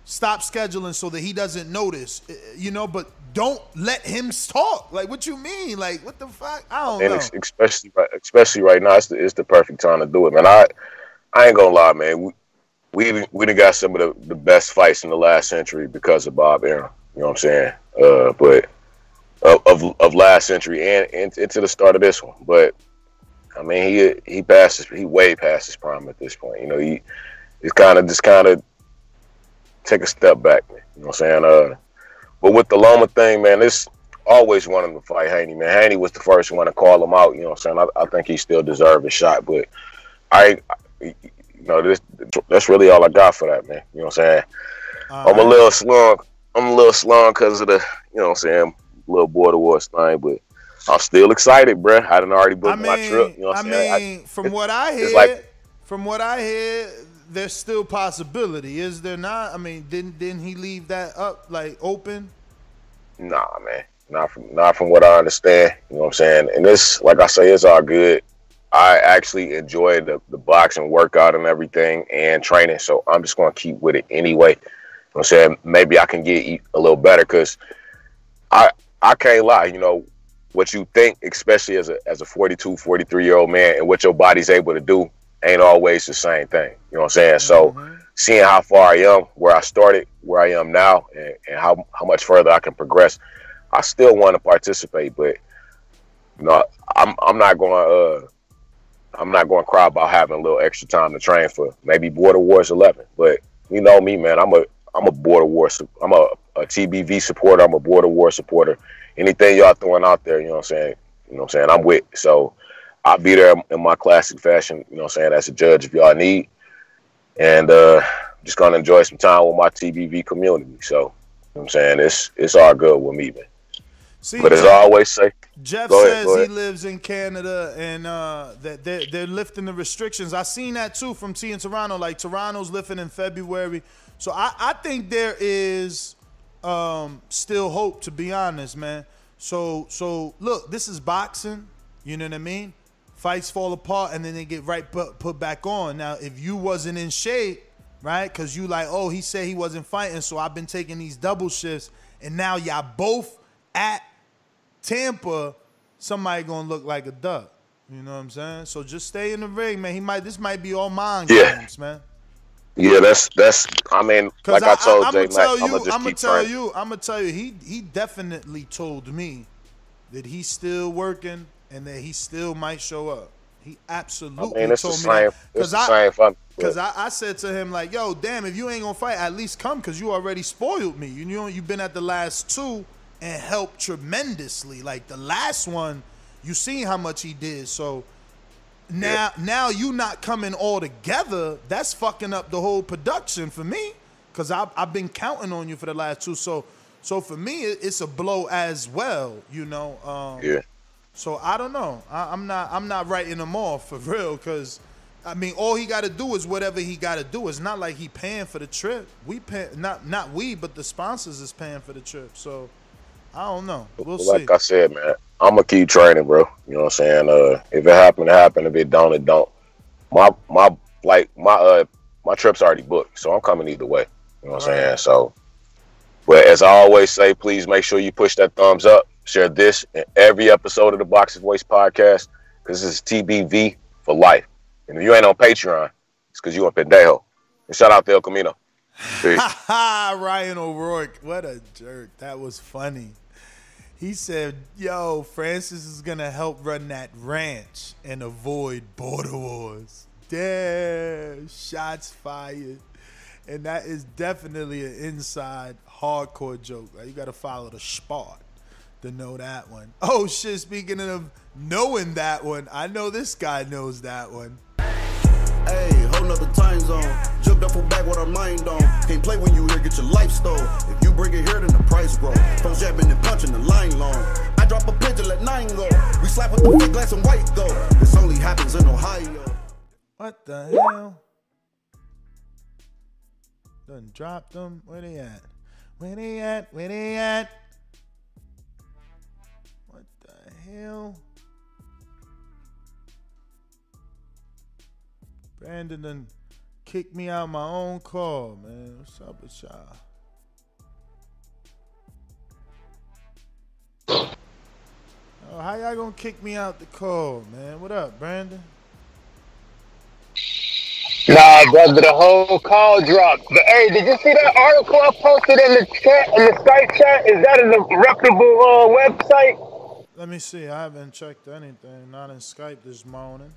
stop scheduling so that he doesn't notice. Uh, You know, but don't let him talk. Like, what you mean? Like, what the fuck? I don't and know. especially right, especially right now, it's the, it's the perfect time to do it, man. I I ain't gonna lie, man. We we we done got some of the, the best fights in the last century because of Bob Arum. You know what I'm saying? Uh, but of, of of last century and, and into the start of this one. But I mean, he he passes he way past his prime at this point. You know, he he's kind of just kind of take a step back. Man. You know what I'm saying? Uh, but with the Loma thing, man, this always wanted to fight Haney, man. Haney was the first one to call him out. You know what I'm saying? I, I think he still deserved a shot, but I, you know, this that's really all I got for that, man. You know what I'm saying? I'm a little slung. I'm a little slow because of the, you know what I'm saying, a little border wars thing, but I'm still excited, bruh. I done already booked I my trip. You know what I I'm saying? mean, from what I hear, like- from what I hear, there's still possibility. Is there not? I mean, didn't didn't he leave that up like open? Nah, man. Not from not from what I understand. You know what I'm saying? And this, like I say, it's all good. I actually enjoy the, the boxing workout and everything and training. So I'm just gonna keep with it anyway. You know what I'm saying? Maybe I can get a little better because I I can't lie, you know, what you think, especially as a as a 42, 43 year old man, and what your body's able to do ain't always the same thing. You know what I'm saying? So seeing how far I am, where I started, where I am now, and, and how how much further I can progress, I still want to participate. But you know, I'm I'm not going to uh, I'm not going to cry about having a little extra time to train for maybe Border Wars 11. But you know me, man. I'm a I'm a Border War. I'm a, a TBV supporter. I'm a Border War supporter. Anything y'all throwing out there, you know what I'm saying. You know what I'm saying. I'm with. So I'll be there in my classic fashion. You know what I'm saying. As a judge, if y'all need. And uh, just gonna enjoy some time with my TBV community. So you know what I'm saying it's it's all good with me, man. See, but as I always say, Jeff Go ahead, says go he lives in Canada and uh, that they're, they're lifting the restrictions. I seen that too from T in Toronto. Like Toronto's lifting in February, so I, I think there is um, still hope. To be honest, man. So so look, this is boxing. You know what I mean? Fights fall apart and then they get right put, put back on. Now, if you wasn't in shape, right? Because you like, oh, he said he wasn't fighting, so I've been taking these double shifts, and now y'all both at Tampa, somebody gonna look like a duck. You know what I'm saying? So just stay in the ring, man. He might. This might be all mind Yeah. games, man. Yeah, that's that's. I mean, like I, told am Jay gonna tell you, I'm gonna just I'm gonna keep tell you, I'm gonna tell you. He he definitely told me that he's still working and that he still might show up. He absolutely I mean, it's told me same. that. It's the I, same fun. Cause I, I said to him like, "Yo, damn, if you ain't gonna fight, at least come, cause you already spoiled me. You know, you've been at the last two and helped tremendously. Like the last one, you seen how much he did. So now, now you not coming all together. That's fucking up the whole production for me, cause I've I've been counting on you for the last two. So, so for me, it's a blow as well. You know. Um, Yeah. so I don't know. I, I'm not. I'm not writing him off for <laughs> real, cause I mean, all he got to do is whatever he got to do. It's not like he paying for the trip. We pay not not we, but the sponsors is paying for the trip. So I don't know. We'll But see. like I said, man, I'm gonna keep training, bro. You know what I'm saying? Uh, if it happen, it happen. If it don't, it don't. My my like my uh my trip's already booked, so I'm coming either way. You know what I'm saying? So, but as I always say, please make sure you push that thumbs up. Share this in every episode of the Boxing Voice podcast because this is TBV for life. And if you ain't on Patreon, it's because you on Pendejo. And shout out to El Camino. Ha <laughs> ha! Ryan O'Rourke, what a jerk. That was funny. He said, "Yo, Francis is gonna help run that ranch and avoid border wars." Damn, shots fired, and that is definitely an inside hardcore joke. Like, you got to follow the spot. to know that one. Oh shit! Speaking of knowing that one, I know this guy knows that one. Hey, whole nother time zone. Jumped up from back with our mind on. Can't play when you here, get your life stole. If you bring it here, then the price grow. Phone jabbing and punching the line long. I drop a pigeon, let nine go. We slap with the glass and white go. This only happens in Ohio. What the hell? Done dropped them. Where they at? Where they at? Where they at? What the hell? Brandon done kicked me out my own call, man. What's up with y'all? Oh, how y'all gonna kick me out the call, man? What up, Brandon? Nah, brother, the whole call dropped. But hey, did you see that article I posted in the chat in the Skype chat? Is that a reputable uh, website? Let me see. I haven't checked anything. Not in Skype this morning.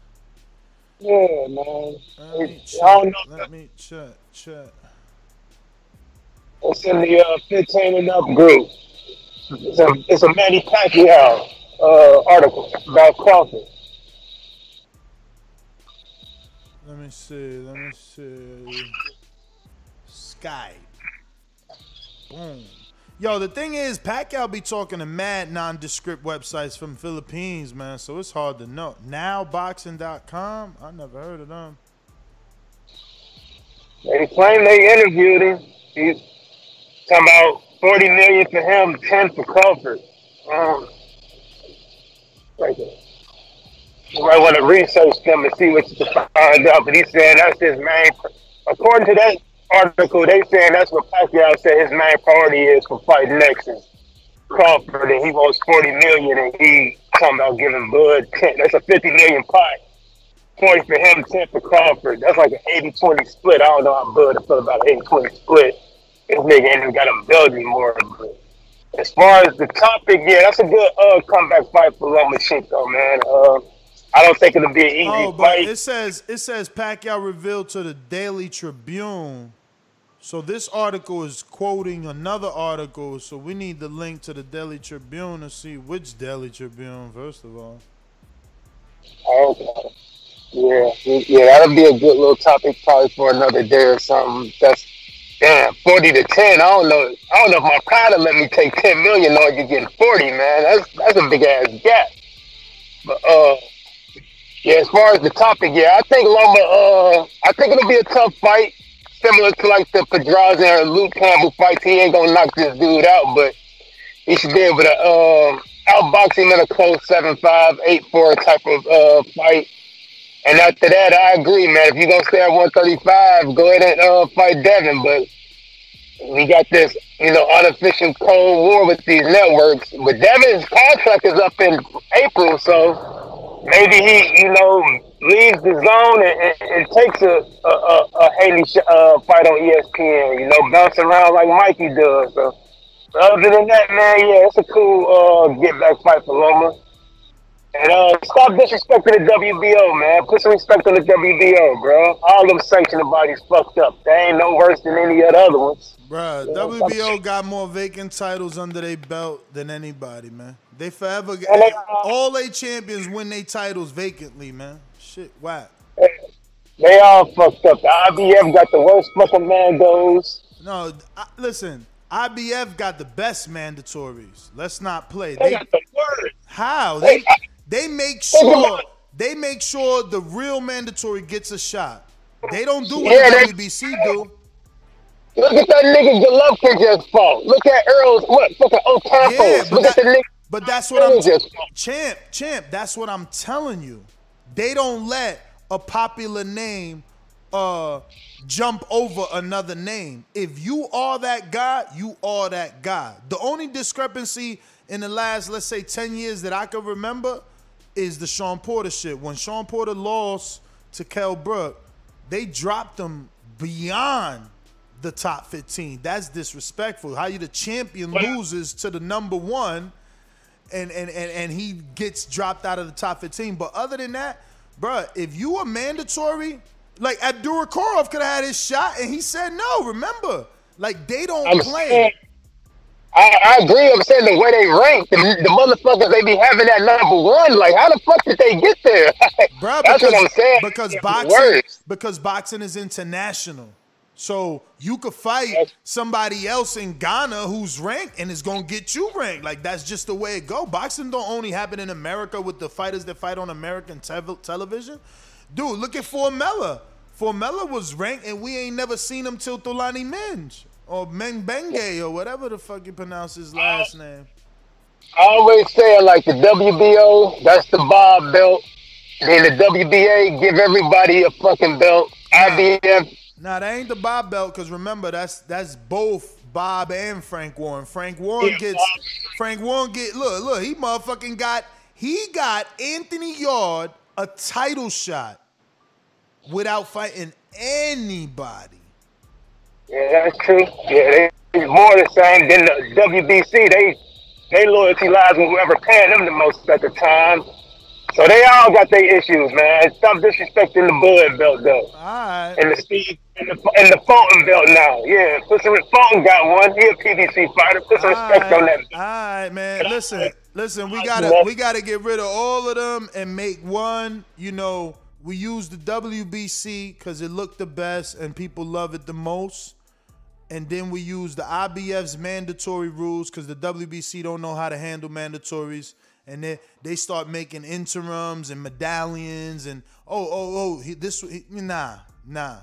Yeah, man. Let me It's- I don't know. Let me check. Check. It's in the uh, 15 and up group. It's a, it's a Manny Pacquiao uh, article about Crawford. Let me see. Let me see. Skype. Boom. Yo, the thing is, Pacquiao be talking to mad nondescript websites from Philippines, man. So it's hard to know. Nowboxing.com. I never heard of them. They claim they interviewed him. He's talking about 40 million for him, 10 for Crawford. Um, right there. You might want to research them and see what you can find out. But he said that's his main. According to that article, they saying that's what Pacquiao said his main priority is for fighting next is Crawford, and he wants 40 million, and he talking about giving Bud 10. That's a 50 million pot. 20 for him, 10 for Crawford. That's like an 80-20 split. I don't know how Bud feel about an 80-20 split. This nigga ain't even got a built anymore. But as far as the topic, yeah, that's a good uh, comeback fight for Lomachenko, man. Uh, I don't think it'll be an easy Oh, but fight. it says it says Pacquiao revealed to the Daily Tribune. So this article is quoting another article. So we need the link to the Daily Tribune to see which Daily Tribune. First of all, Okay. Yeah, yeah, that'll be a good little topic probably for another day or something. That's damn forty to ten. I don't know. I don't know if my pride will let me take ten million or you're getting forty, man. That's that's a big ass gap. But uh, yeah, as far as the topic, yeah, I think Loma. Uh, I think it'll be a tough fight, similar to like the Pedraza and Luke Campbell fights. He ain't gonna knock this dude out, but he should be able to um, outbox him in a close 7-5, 8-4 type of uh, fight. And after that, I agree, man. If you're gonna stay at 135, go ahead and uh, fight Devin. But we got this, you know, unofficial cold war with these networks. But Devin's contract is up in April, so maybe he, you know, leaves the zone and, and, and takes a a, a, a Haney uh, fight on ESPN. You know, bounce around like Mikey does. So other than that, man, yeah, it's a cool uh, get back fight for Loma. And uh, stop disrespecting the WBO, man. Put some respect on the WBO, bro. All them sanctioning bodies fucked up. They ain't no worse than any of the other ones. bruh, WBO got more vacant titles under their belt than anybody, man. They forever get they, all they champions win their titles vacantly, man. Shit, whack. They all fucked up. The IBF got the worst fucking mandos. No, I, listen. IBF got the best mandatories. Let's not play. They got the worst. How they they make sure they make sure the real mandatory gets a shot. They don't do what Yeah, the WBC do. Look at that nigga Golovkin just fought. Look at Earl's what fucking Ocampo. Yeah, Look at the nigga. But that's what I'm just champ, champ. That's what I'm telling you. They don't let a popular name uh jump over another name. If you are that guy, you are that guy. The only discrepancy in the last, let's say, 10 years that I can remember is the Sean Porter shit. When Sean Porter lost to Kell Brook, they dropped him beyond the top 15. That's disrespectful. How you the champion loses to the number one and and and, and he gets dropped out of the top 15. But other than that, bruh, if you were mandatory, like Abdukakhorov could have had his shot and he said no. Remember, like they don't I'm play. saying, I, I agree. I'm saying the way they rank, the, the motherfuckers they be having that number one. Like, how the fuck did they get there? <laughs> Bruh, That's because, what I'm saying. Because It's boxing, worse. because boxing is international. So you could fight somebody else in Ghana who's ranked and is gonna get you ranked. Like that's just the way it go. Boxing don't only happen in America with the fighters that fight on American television. Dude, look at Formella. Formella was ranked and we ain't never seen him till Tolani Minge or Meng Benge or whatever the fuck you pronounce his last name. I always say like the WBO, that's the Bob belt. Then the WBA, give everybody a fucking belt. IBF, Nah, that ain't the Bob belt, because remember, that's that's both Bob and Frank Warren. Frank Warren gets Frank Warren get look, look, he motherfucking got he got Anthony Yarde a title shot without fighting anybody. yeah, that's true. Yeah, they more the same than the WBC. They they loyalty lies with whoever paying them the most at the time. So they all got their issues, man. Stop disrespecting the Bud belt though. Alright. And the Steve and the, and the Fulton belt now. Yeah, put some Fulton got one. He a PBC fighter. Put some respect on that. All right, man. Listen, listen. We gotta we gotta get rid of all of them and make one. You know, we use the WBC because it looked the best and people love it the most. And then we use the IBF's mandatory rules because the WBC don't know how to handle mandatories. And they they start making interims and medallions and oh oh oh he, this he, nah nah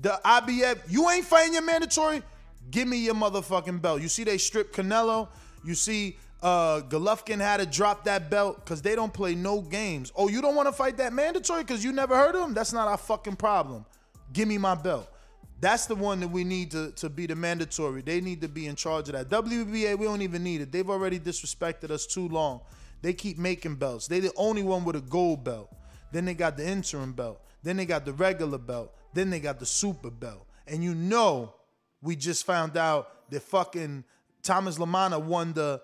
the IBF you ain't fighting your mandatory give me your motherfucking belt you see they stripped Canelo you see uh Golovkin had to drop that belt because they don't play no games oh you don't want to fight that mandatory because you never heard of him that's not our fucking problem give me my belt that's the one that we need to, to be the mandatory. They need to be in charge of that. WBA, we don't even need it. They've already disrespected us too long. They keep making belts. They the only one with a gold belt. Then they got the interim belt. Then they got the regular belt. Then they got the super belt. And you know, we just found out that fucking Thomas LaManna won the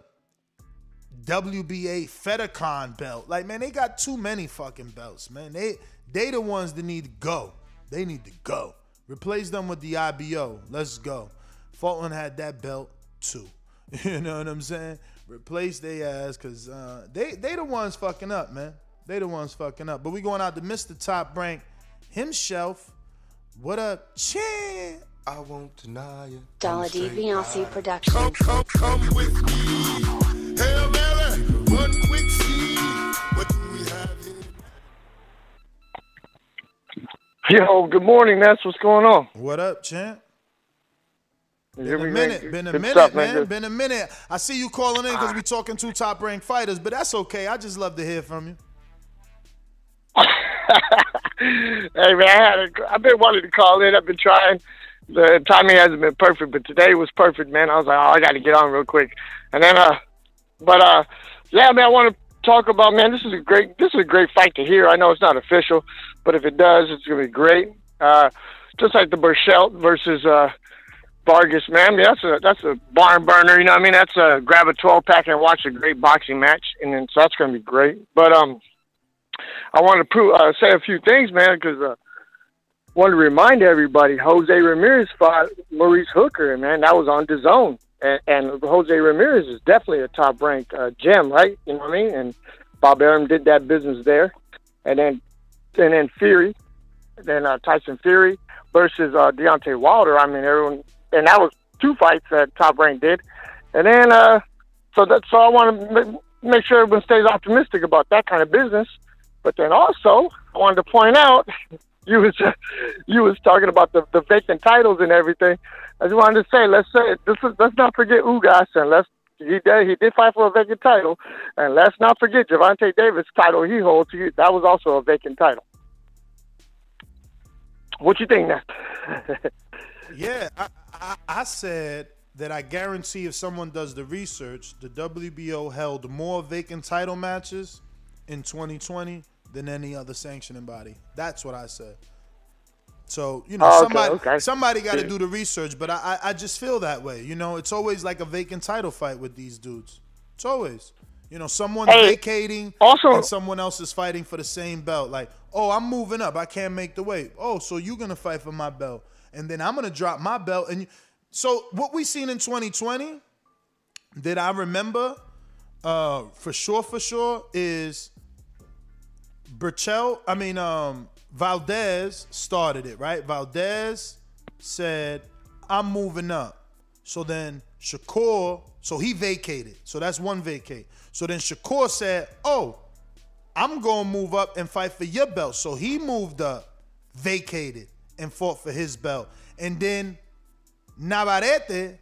WBA Fedicon belt. Like, man, they got too many fucking belts, man. They they the ones that need to go. They need to go. Replace them with the IBO. Let's go. Fulton had that belt too. <laughs> You know what I'm saying? Replace their ass because uh, they they the ones fucking up, man. They the ones fucking up. But we going out to Mr. Top Rank himself. What up, chin? I won't deny it. Dollar D Beyonce Productions. Come, come, come with me. Hail Mary, one quick see. What do we have here? Yo, good morning. That's what's going on. What up, champ? Been a minute, been a good minute, stuff, man. Been a minute. I see you calling in because we talking two top ranked fighters, but that's okay. I just love to hear from you. <laughs> hey man, I had a, I've been wanting to call in. I've been trying. The timing hasn't been perfect, but today was perfect, man. I was like, oh, I got to get on real quick. And then, uh, but uh, yeah, man, I want to talk about, man. This is a great, this is a great fight to hear. I know it's not official, but if it does, it's gonna be great. Uh, just like the Berchelt versus uh, Vargas, man. That's a that's a barn burner. You know what I mean? That's a grab a twelve pack and watch a great boxing match, and then so that's gonna be great. But um, I want to prove, uh, say a few things, man, because uh, want to remind everybody, Jose Ramirez fought Maurice Hooker, man, that was on the zone. And, and Jose Ramirez is definitely a top ranked uh, gem, right? You know what I mean? And Bob Arum did that business there, and then and then Fury, then uh, Tyson Fury versus uh, Deontay Wilder. I mean, everyone, and that was two fights that Top Rank did, and then uh, so that so I want to make sure everyone stays optimistic about that kind of business. But then also, I wanted to point out <laughs> you was <laughs> you was talking about the, the vacant titles and everything. I just wanted to say, let's say is, let's not forget Ugas and let's he did he did fight for a vacant title, and let's not forget Gervonta Davis title he holds. He, that was also a vacant title. What you think now? <laughs> Yeah, I, I said that I guarantee if someone does the research, the WBO held more vacant title matches in 2020 than any other sanctioning body. That's what I said. So you know, Oh, okay, somebody okay. somebody got to do the research, but I, I I just feel that way. You know, it's always like a vacant title fight with these dudes. It's always, you know, someone's Hey, vacating, also- and someone else is fighting for the same belt. Like, oh, I'm moving up, I can't make the weight. Oh, so you're gonna fight for my belt, and then I'm gonna drop my belt. And so what we seen in 2020 that I remember, uh, for sure, for sure, is Berchelt. I mean, um, Valdez started it, right? Valdez said, "I'm moving up." So then Shakur, so he vacated. So that's one vacate. So then Shakur said, "Oh, I'm gonna move up and fight for your belt." So he moved up, vacated, and fought for his belt. And then Navarrete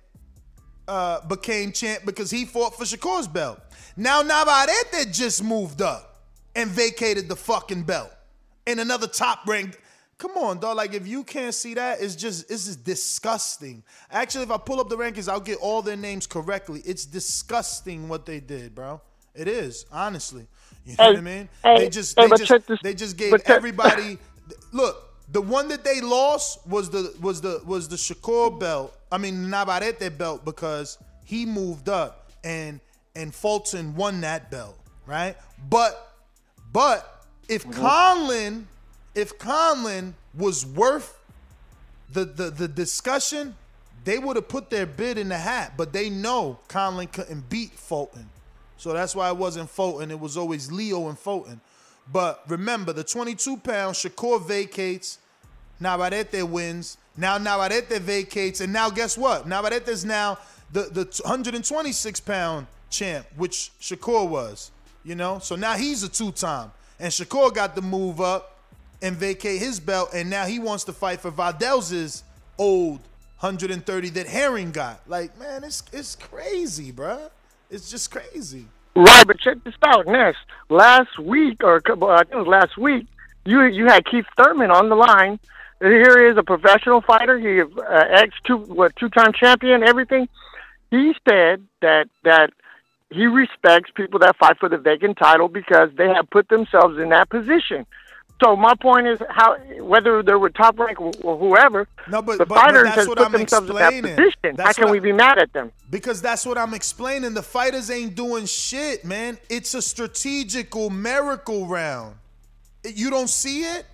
uh, became champ because he fought for Shakur's belt. Now Navarrete just moved up and vacated the fucking belt. And another top ranked. Come on, dog. Like if you can't see that, it's just it's just disgusting. Actually, if I pull up the rankings, I'll get all their names correctly. It's disgusting what they did, bro. It is, honestly. You know Hey, what I mean? hey, they just hey, they just this- they just gave everybody <laughs> look, the one that they lost was the was the was the Shakur belt. I mean Navarrete belt because he moved up and and Fulton won that belt, right? But but if mm-hmm. Conlan if Conlan was worth the the the discussion, they would have put their bid in the hat, but they know Conlan couldn't beat Fulton. So that's why it wasn't Fulton. It was always Leo and Fulton. But remember, the 22 pound Shakur vacates, Navarrete wins. Now Navarrete vacates, and now guess what? Navarrete is now the, the 126 pound champ, which Shakur was. You know, so now he's a two time, and Shakur got the move up and vacate his belt, and now he wants to fight for Valdez's old 130 that Herring got. Like, man, it's it's crazy, bruh. It's just crazy. Right, but check this out, Ness. Last week, or I think it was last week, you you had Keith Thurman on the line. Here he is, a professional fighter. He uh, ex two what two time champion, everything. He said that that he respects people that fight for the vacant title because they have put themselves in that position. So my point is how whether they were top rank or whoever, No, but, the but, but fighters that's has what put I'm themselves in that explaining. position. How can what we I- be mad at them? Because that's what I'm explaining. The fighters ain't doing shit, man. It's a strategical miracle round. You don't see it?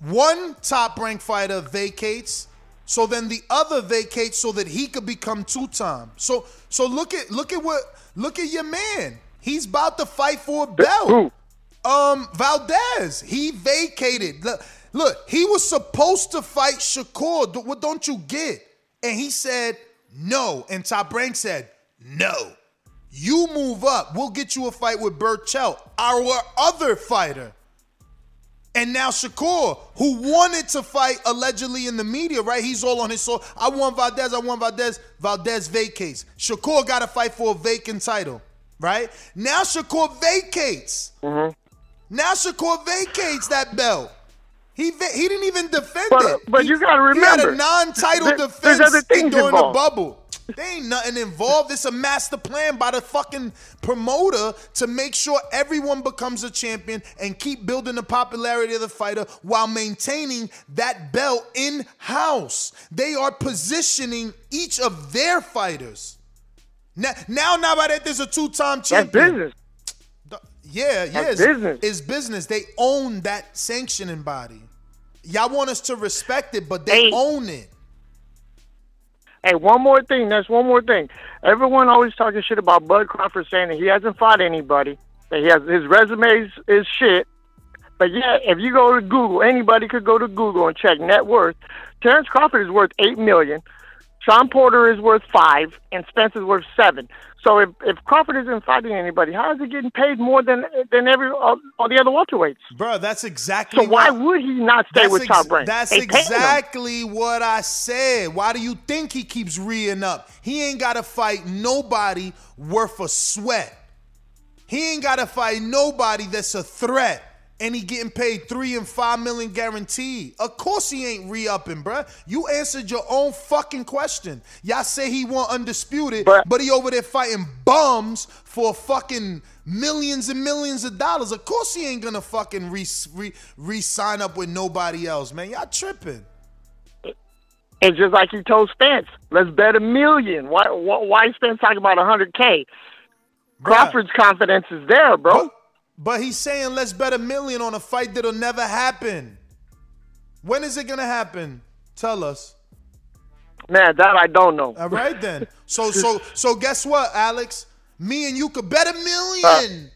One top ranked fighter vacates, so then the other vacates so that he could become two time. So so look at look at what look at your man. He's about to fight for a belt. Um Valdez, he vacated. Look, look, he was supposed to fight Shakur. What don't you get? And he said no. And Top Rank said no. You move up. We'll get you a fight with Berchelt, our other fighter. And now Shakur, who wanted to fight allegedly in the media, right? He's all on his soul. I want Valdez, I want Valdez. Valdez vacates. Shakur got to fight for a vacant title, right? Now Shakur vacates. Now Shakur vacates that belt. He va- he didn't even defend But- it. but He- you gotta remember, He had a non-title there- defense there's other things during involved. the bubble. There ain't nothing involved. It's a master plan by the fucking promoter to make sure everyone becomes a champion and keep building the popularity of the fighter while maintaining that belt in house. They are positioning each of their fighters. Now, now Navarrete is a two-time champion. That's business. Yeah, yeah, it's business. It's business. They own that sanctioning body. Y'all want us to respect it, but they own it. Hey, one more thing. That's one more thing. Everyone always talking shit about Bud Crawford saying that he hasn't fought anybody. That he has his resume is, is shit. But yeah, if you go to Google, anybody could go to Google and check net worth. Terrence Crawford is worth eight million. Sean Porter is worth five, and Spence is worth seven. So if, if Crawford isn't fighting anybody, how is he getting paid more than than every all, all the other welterweights? Bro, that's exactly So why what- would he not stay with ex- Top Rank? That's They exactly what I said. Why do you think he keeps re up? He ain't got to fight nobody worth a sweat. He ain't got to fight nobody that's a threat. And he getting paid three and five million guaranteed. Of course he ain't re-upping, bruh. You answered your own fucking question. Y'all say he want undisputed, but, he over there fighting bums for fucking millions and millions of dollars. Of course he ain't gonna fucking re re, re sign up with nobody else, man. Y'all tripping. And just like he told Spence, let's bet a million. Why, why, why is Spence talking about 100K? Crawford's confidence is there, bro. But he's saying let's bet a million on a fight that'll never happen. When is it gonna happen? Tell us. Man, that I don't know. All right then. So so <laughs> so guess what, Alex? Me and you could bet a million.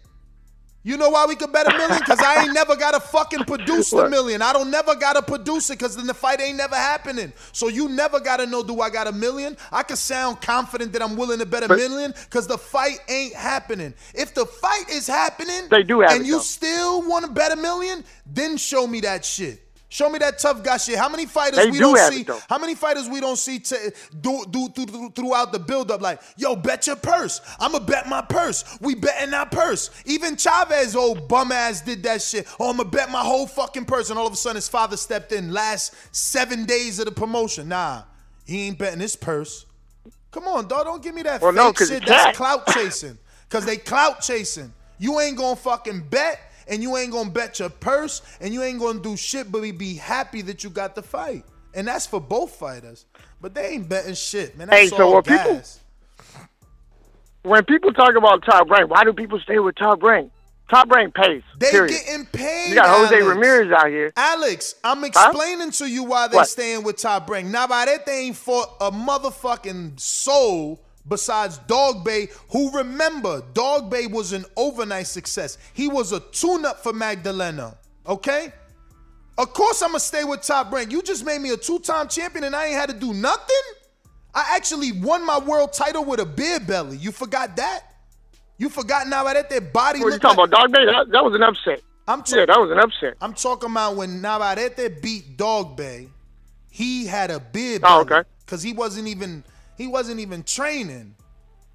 You know why we could bet a million? Because I ain't <laughs> never gotta fucking produce the million. I don't never gotta produce it because then the fight ain't never happening. So you never gotta know do I got a million? I could sound confident that I'm willing to bet a But- million because the fight ain't happening. If the fight is happening They do have and you though. still want to bet a million, then show me that shit. Show me that tough guy shit. How many fighters They we do don't have see? it. How many fighters we don't see to do, do, do, throughout the buildup? Like, yo, bet your purse. I'ma bet my purse. We betting our purse. Even Chavez, oh, old bum ass, did that shit. Oh, I'ma bet my whole fucking purse. And all of a sudden, his father stepped in last seven days of the promotion. Nah, he ain't betting his purse. Come on, dog. Don't give me that Well, fake no, shit. That's clout chasing. Cause they clout chasing. You ain't gonna fucking bet, and you ain't gonna bet your purse, and you ain't gonna do shit but be happy that you got the fight. And that's for both fighters. But they ain't betting shit, man. Hey, so all what people- When people talk about top rank, why do people stay with top rank? Top rank pays. They period. getting paid. You got Jose Alex. Ramirez out here. Alex, I'm explaining to you why they What? staying with Top Rank. Navarrete ain't fought a motherfucking soul besides Dogboe, who remember, Dogboe was an overnight success. He was a tune-up for Magdaleno. Okay? Of course I'm gonna stay with Top Rank. You just made me a two-time champion and I ain't had to do nothing? I actually won my world title with a beer belly. You forgot that? You forgot Navarrete body What you talking like- about, Dogboe? That, that was an upset. I'm yeah, that was an upset. I'm talking about when Navarrete beat Dogboe, he had a beard. Oh, okay. Because he wasn't even he wasn't even training. <laughs>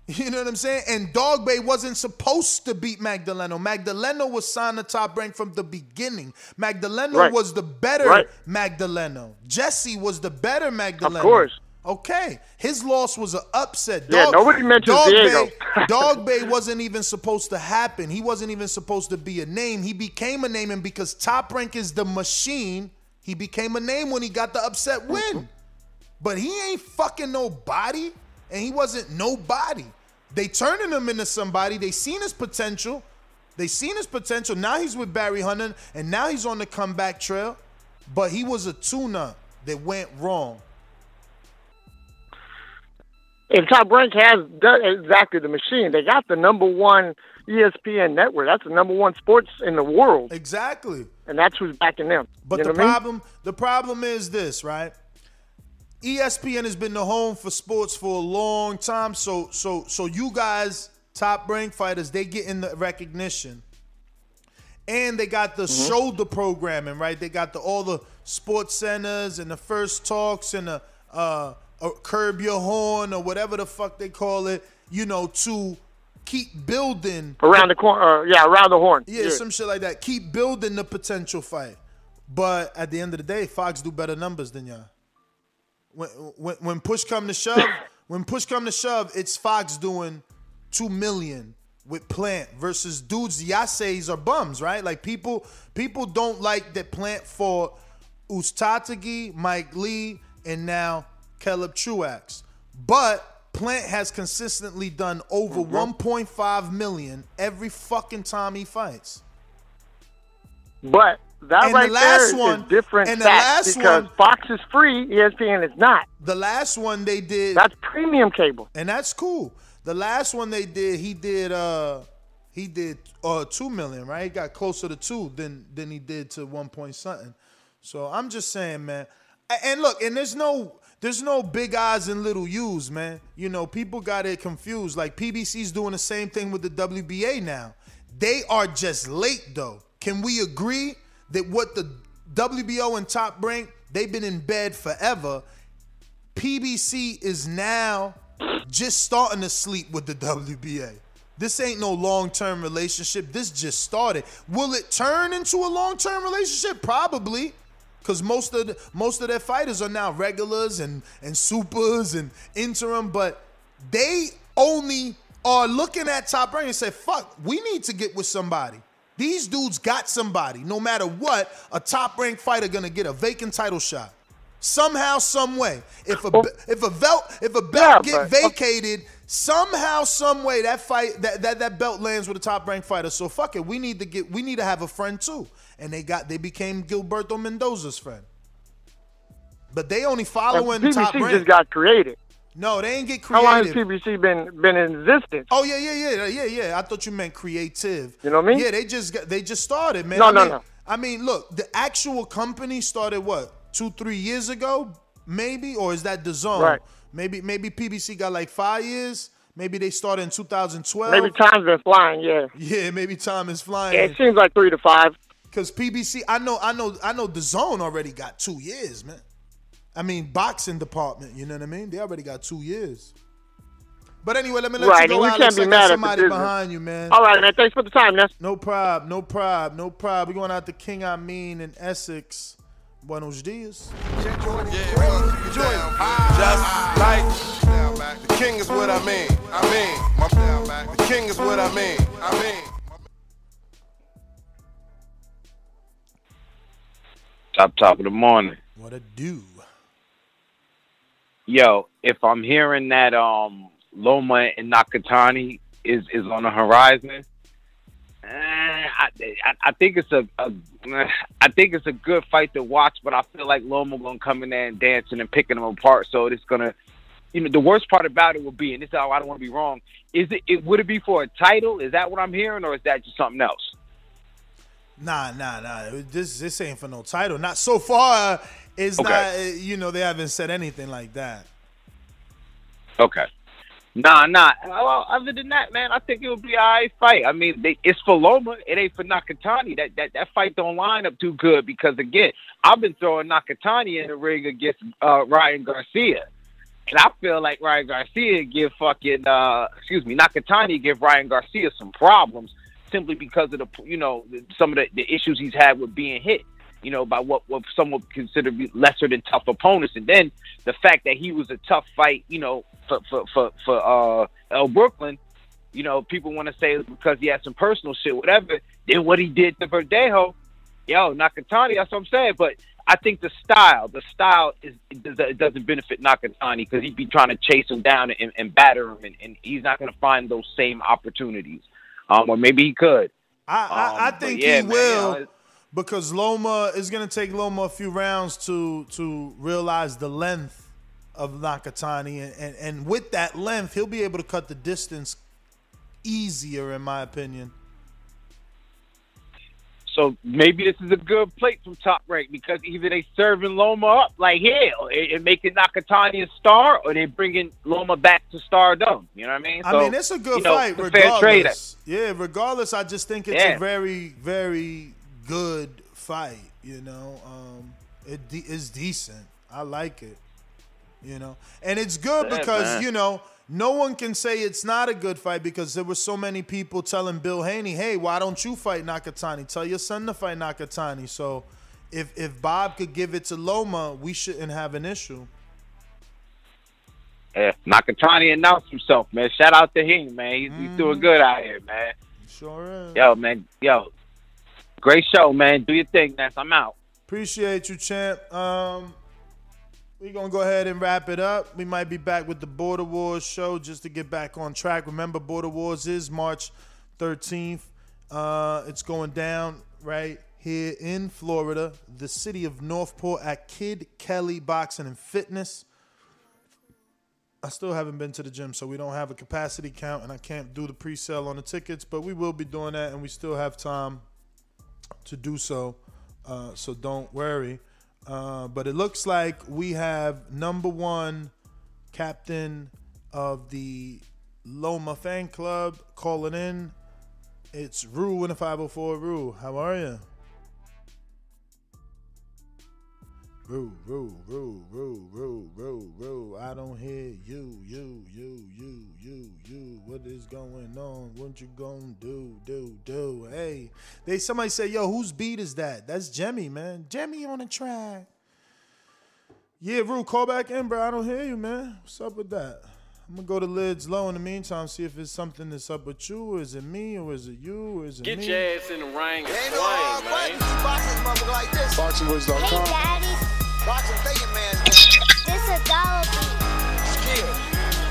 You know what I'm saying? And Dogboe wasn't supposed to beat Magdaleno. Magdaleno was signed to top rank from the beginning. Magdaleno Right. was the better Right. Magdaleno. Jesse was the better Magdaleno. Of course. Okay. His loss was an upset. Yeah, nobody mentions Dog Diego. Bay, <laughs> Dogboe wasn't even supposed to happen. He wasn't even supposed to be a name. He became a name, and because Top Rank is the machine, he became a name when he got the upset win. Mm-hmm. But he ain't fucking nobody, and he wasn't nobody. They turning him into somebody. They seen his potential. They seen his potential. Now he's with Barry Hunter, and now he's on the comeback trail. But he was a tuna that went wrong. And Top Rank has done exactly the machine. They got the number one ESPN network. That's the number one sports in the world. Exactly. And that's who's backing them. But you the what I mean? problem, the problem is this, right? ESPN has been the home for sports for a long time. So, so, so you guys, top rank fighters, they get in the recognition, and they got the Mm-hmm. shoulder programming, right? They got the all the sports centers and the first talks and the uh, uh, curb your horn or whatever the fuck they call it. You know, to keep building around the corner. Uh, yeah, around the horn. yeah, some shit like that. Keep building the potential fight. But at the end of the day, Fox do better numbers than y'all. When when, when push come to shove, when push come to shove, it's Fox doing two million with Plant versus dudes y'all says are bums, right? Like people people don't like that Plant for Uzcategui, Mike Lee, and now Caleb Truax. But Plant has consistently done over mm-hmm. 1.5 million every fucking time he fights. But that And right the last there is one- different and the last because one- Fox is free, ESPN is not. The last one they did That's premium cable. and that's cool. The last one they did, he did uh he did uh two million, right? He got closer to two than than he did to one point something. So I'm just saying, man. And look, and there's no there's no big eyes and little U's, man. You know, people got it confused. Like PBC's doing the same thing with the WBA now. They are just late though. Can we agree that what the WBO and Top Rank, they've been in bed forever. PBC is now just starting to sleep with the WBA. This ain't no long-term relationship. This just started. Will it turn into a long-term relationship? Probably. Cause most of the, most of their fighters are now regulars and and supers and interim, but they only are looking at top rank and say, "Fuck, we need to get with somebody." These dudes got somebody. No matter what, a top ranked fighter gonna get a vacant title shot somehow, some way. If a oh. if a belt if a belt Yeah, get but- uh, vacated, somehow, some way that fight that, that that belt lands with a top ranked fighter. So fuck it, we need to get we need to have a friend too. And they got they became Gilberto Mendoza's friend. But they only uh, following PBC top rank. just got created. No, they ain't get creative. How long has. PBC been been in existence? Oh yeah, yeah, yeah, yeah, yeah. I thought you meant creative. You know what I mean? Yeah, they just got, they just started, man. No, I no, mean, no. I mean, look, the actual company started what two, three years ago, maybe, or is that the zone? Right. Maybe, maybe PBC got like five years. Maybe they started in 2012. Maybe time's been flying. Yeah. Yeah, maybe time is flying. Yeah, it seems like three to five. Cause PBC, I know, I know, I know. The Zone already got two years, man. I mean, boxing department. You know what I mean? They already got two years. But anyway, let me let Right, you and go. we Alex. can't be I got mad somebody behind you, man. All right, man. Thanks for the time, Ness. No prob, no prob, no prob. We're going out to King I Mean in Essex. Buenos dias. Just like the king is what I mean. I mean, my the king is what I mean. I mean. Top top of the morning. What a do. Yo, if I'm hearing that um Loma and Nakatani is is on the horizon, eh, I, I think it's a, a I think it's a good fight to watch, but I feel like Loma gonna come in there and dancing and picking them apart. So it's gonna, you know, the worst part about it will be, and this is how I don't want to be wrong. Is it, it would it be for a title? Is that what I'm hearing, or is that just something else? Nah, nah, nah. This this ain't for no title. Not so far. It's Okay. not. You know, they haven't said anything like that. Okay. Nah, nah. Well, other than that, man, I think it would be a alright fight. I mean, they, it's for Loma. It ain't for Nakatani. That, that that fight don't line up too good because again, I've been throwing Nakatani in the ring against uh, Ryan Garcia, and I feel like Ryan Garcia give fucking uh, excuse me, Nakatani give Ryan Garcia some problems simply because of the you know some of the, the issues he's had with being hit. You know, by what what some would consider lesser than tough opponents, and then the fact that he was a tough fight, you know, for for for, for uh El Brooklyn, you know, people want to say because he had some personal shit, whatever. Then what he did to Verdejo, yo, Nakatani, that's what I'm saying. But I think the style, the style is it doesn't benefit Nakatani because he'd be trying to chase him down and, and batter him, and, and he's not going to find those same opportunities. Um, or maybe he could. I I, I Um, think yeah, he man, will you know, because Loma is gonna take Loma a few rounds to to realize the length of Nakatani, and, and and with that length, he'll be able to cut the distance easier, in my opinion. So maybe this is a good plate from Top Rank because either they serving Loma up like hell and, making Nakatani a star, or they bringing Loma back to stardom. You know what I mean? I mean, it's a good know, fight, it's fair trade. regardless. Yeah, regardless, I just think it's Yeah. a very, very good fight. You know, um, it de- is decent. I like it. You know, and it's good Yeah, because man. you know no one can say it's not a good fight because there were so many people telling Bill Haney, "Hey, why don't you fight Nakatani? Tell your son to fight Nakatani." So, if if Bob could give it to Loma, we shouldn't have an issue. Yeah, Nakatani announced himself, man. Shout out to him, man. He's, he's Mm-hmm. doing good out here, man. Sure is. Yo, man. Yo, great show, man. Do your thing, Ness. I'm out. Appreciate you, champ. Um, we're gonna go ahead and wrap it up. We might be back with the Border Wars show just to get back on track. Remember, Border Wars is March 13th. Uh, it's going down right here in Florida, the city of Northport at Kid Kelly Boxing and Fitness. I still haven't been to the gym, so we don't have a capacity count, and I can't do the pre-sale on the tickets, but we will be doing that, and we still have time to do so. Uh, so don't worry. Uh, but it looks like we have number one captain of the Loma fan club calling in. It's Rue in the 504. Rue, how are you? Rue, Rue, Rue, Rue, Rue, Rue, Rue. I don't hear you, you, you, you, you, you. What is going on? What you gonna do, do, do? Hey, they somebody say, yo, whose beat is that? That's Jemmy, man. Jemmy on the track. Yeah, Rue, call back in, bro. I don't hear you, man. What's up with that? I'm gonna go to lids low in the meantime, see if it's something that's up with you, or is it me, or is it you, or is it Get me? your ass in the ring and Ain't no swing, man. button. You boxing motherfucker like this. BoxingWords.com. Boxing thinking man. This is dollar Skill.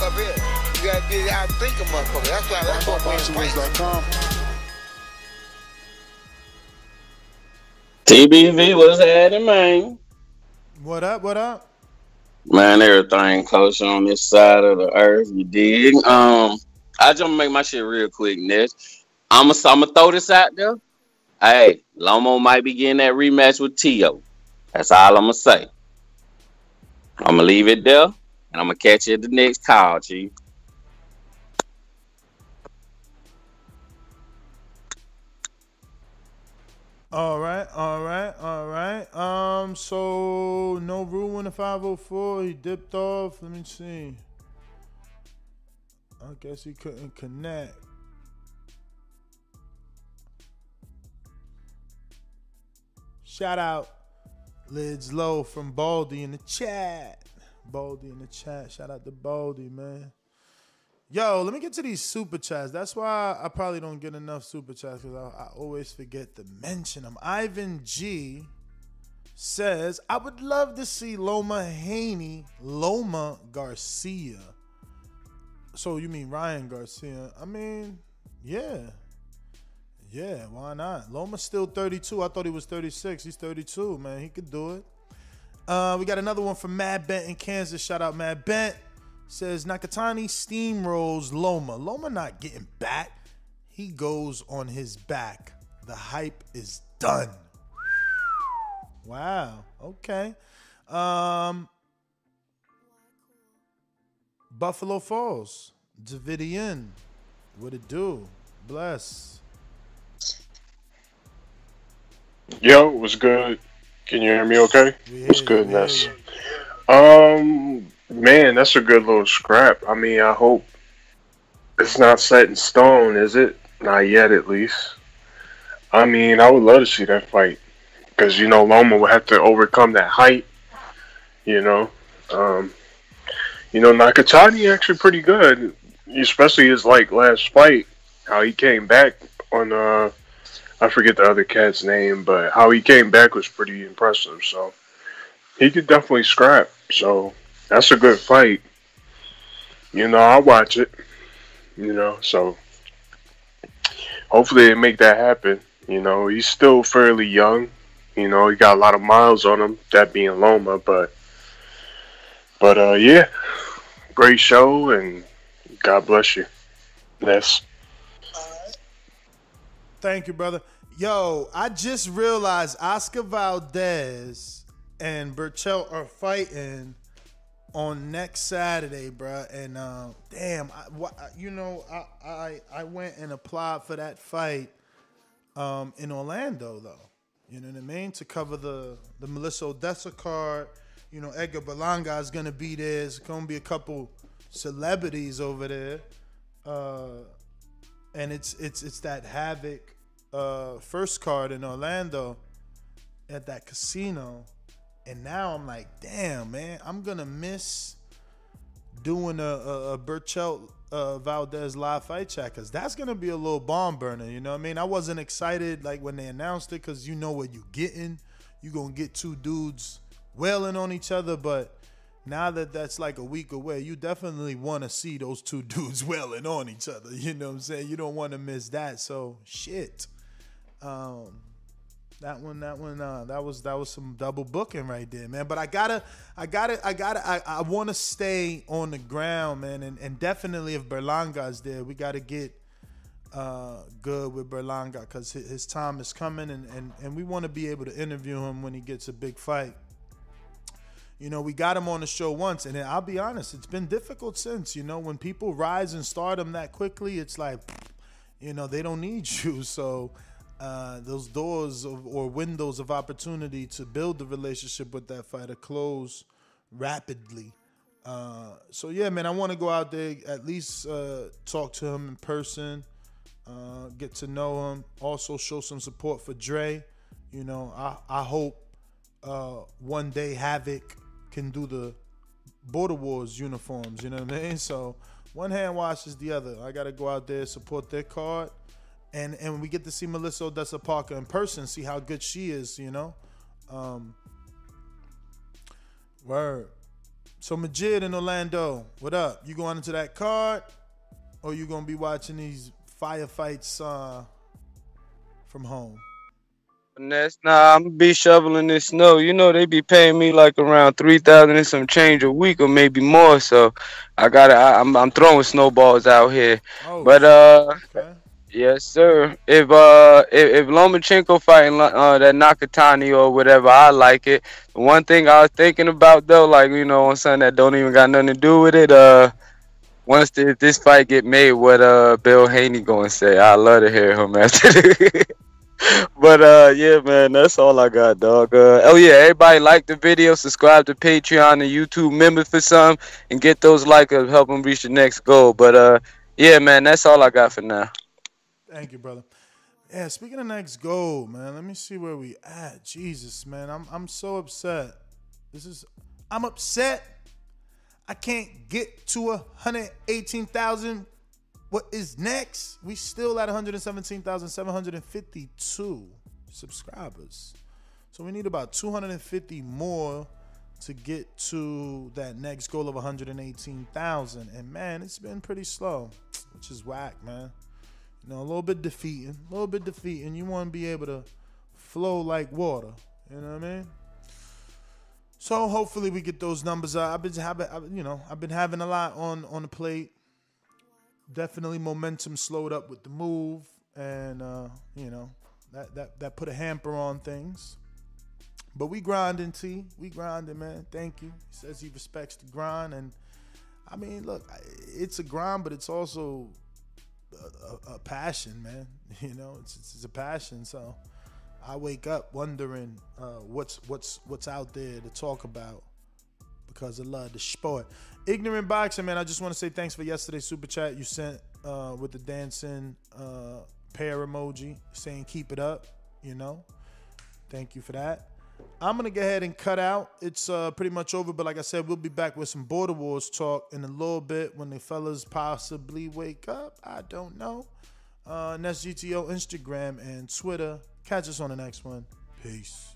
Up here. You gotta get out think a motherfucker. That's why that's what we're fighting. TBV was at it, man. What up? What up? Man, everything kosher on this side of the earth. You dig? Um, I just make my shit real quick, Ness. I'm gonna I'm throw this out there. Hey, Lomo might be getting that rematch with Tio. That's all I'm gonna say. I'm gonna leave it there, and I'm gonna catch you at the next call, Chief. All right, all right, all right. Um, so no rule in the 504. He dipped off. Let me see. I guess he couldn't connect. Shout out Lids Low from Baldy in the chat. Baldy in the chat. Shout out to Baldy, man. Yo, let me get to these super chats. That's why I probably don't get enough super chats because I, I always forget to mention them. Ivan G says, I would love to see Loma Haney, Loma Garcia. So you mean Ryan Garcia? I mean, yeah. Yeah, why not? Loma's still 32. I thought he was 36. He's 32, man. He could do it. Uh, we got another one from Mad Bent in Kansas. Shout out Mad Bent. Says Nakatani steamrolls Loma. Loma not getting back. He goes on his back. The hype is done. Wow. Okay. Um Buffalo Falls. Davidian. What it do? Bless. Yo, what's good? Can you hear me okay? What's good, Ness? Um, man, that's a good little scrap. I mean, I hope it's not set in stone, is it? Not yet, at least. I mean, I would love to see that fight because you know Loma would have to overcome that height. You know, um, you know Nakatani actually pretty good, especially his like last fight, how he came back on uh I forget the other cat's name, but how he came back was pretty impressive. So he could definitely scrap. So that's a good fight. You know, I'll watch it. You know, so hopefully they make that happen. You know, he's still fairly young. You know, he got a lot of miles on him, that being Loma, but but uh yeah. Great show and God bless you. Yes. Thank you, brother. Yo, I just realized Oscar Valdez and Berchelt are fighting on next Saturday, bro. And uh, damn, I, you know, I, I I went and applied for that fight um, in Orlando, though. You know what I mean? To cover the the Melissa Odessa card. You know, Edgar Berlanga is gonna be there. It's gonna be a couple celebrities over there. Uh, and it's it's it's that Havoc uh, first card in Orlando at that casino, and now I'm like, damn man, I'm gonna miss doing a, a, a Berchelt uh, Valdez live fight chat because that's gonna be a little bomb burner. You know what I mean? I wasn't excited like when they announced it because you know what you're getting. You gonna get two dudes wailing on each other, but now that that's like a week away, you definitely want to see those two <laughs> dudes wailing on each other. You know what I'm saying? You don't want to miss that. So shit. Um, that one, that one, uh, that was that was some double booking right there, man. But I gotta, I gotta, I gotta, I, I want to stay on the ground, man, and, and definitely if Berlanga's there, we got to get uh, good with Berlanga because his, his time is coming, and and and we want to be able to interview him when he gets a big fight. You know, we got him on the show once, and I'll be honest, it's been difficult since. You know, when people rise and stardom that quickly, it's like, you know, they don't need <laughs> you. So uh, those doors of, or windows of opportunity to build the relationship with that fighter close rapidly. Uh, so yeah, man, I want to go out there at least uh, talk to him in person, uh, get to know him. Also show some support for Dre. You know, I I hope uh, one day Havoc can do the Border Wars uniforms. You know what I mean? So one hand washes the other. I got to go out there support their card, and and we get to see Melissa Odessa Parker in person, see how good she is. You know, um, word. So Majid in Orlando, what up? You going into that card, or you gonna be watching these firefights uh, from home? Finesse. Nah, I'm be shoveling this snow. You know they be paying me like around three thousand and some change a week, or maybe more. So I gotta. I, I'm I'm throwing snowballs out here. Oh, but uh, yes sir. If uh if, if Lomachenko fighting uh that Nakatani or whatever, I like it. The one thing I was thinking about though, like you know, on something that don't even got nothing to do with it, uh. Once the, this fight get made, what uh Bill Haney gonna say? I love to hear him after. <laughs> <laughs> but uh yeah man that's all i got dog uh, oh yeah everybody like the video subscribe to patreon and youtube member for some and get those like uh, help them reach the next goal but uh yeah man that's all i got for now Thank you, brother. Yeah, speaking of next goal, man, let me see where we at. Jesus, man, I'm I'm so upset. This is I'm upset. I can't get to a hundred eighteen thousand. What is next? We still at 117,752 subscribers. So we need about 250 more to get to that next goal of 118,000. And man, it's been pretty slow, which is whack, man. You know, a little bit defeating, a little bit defeating. You want to be able to flow like water. You know what I mean? So hopefully we get those numbers up. I've been having, you know, I've been having a lot on on the plate. Definitely momentum slowed up with the move, and uh, you know that that that put a hamper on things. But we grinding, T. We grinding, man. Thank you. He says he respects the grind, and I mean, look, it's a grind, but it's also a, a, a passion, man. <laughs> You know, it's, it's it's a passion. So I wake up wondering uh, what's what's what's out there to talk about because I love the sport. Ignorant boxing, man. I just want to say thanks for yesterday's super chat you sent uh, with the dancing uh, pair emoji saying keep it up. You know, thank you for that. I'm gonna go ahead and cut out. It's uh, pretty much over, but like I said, we'll be back with some border wars talk in a little bit when the fellas possibly wake up. I don't know. Uh, and that's GTO Instagram and Twitter. Catch us on the next one. Peace.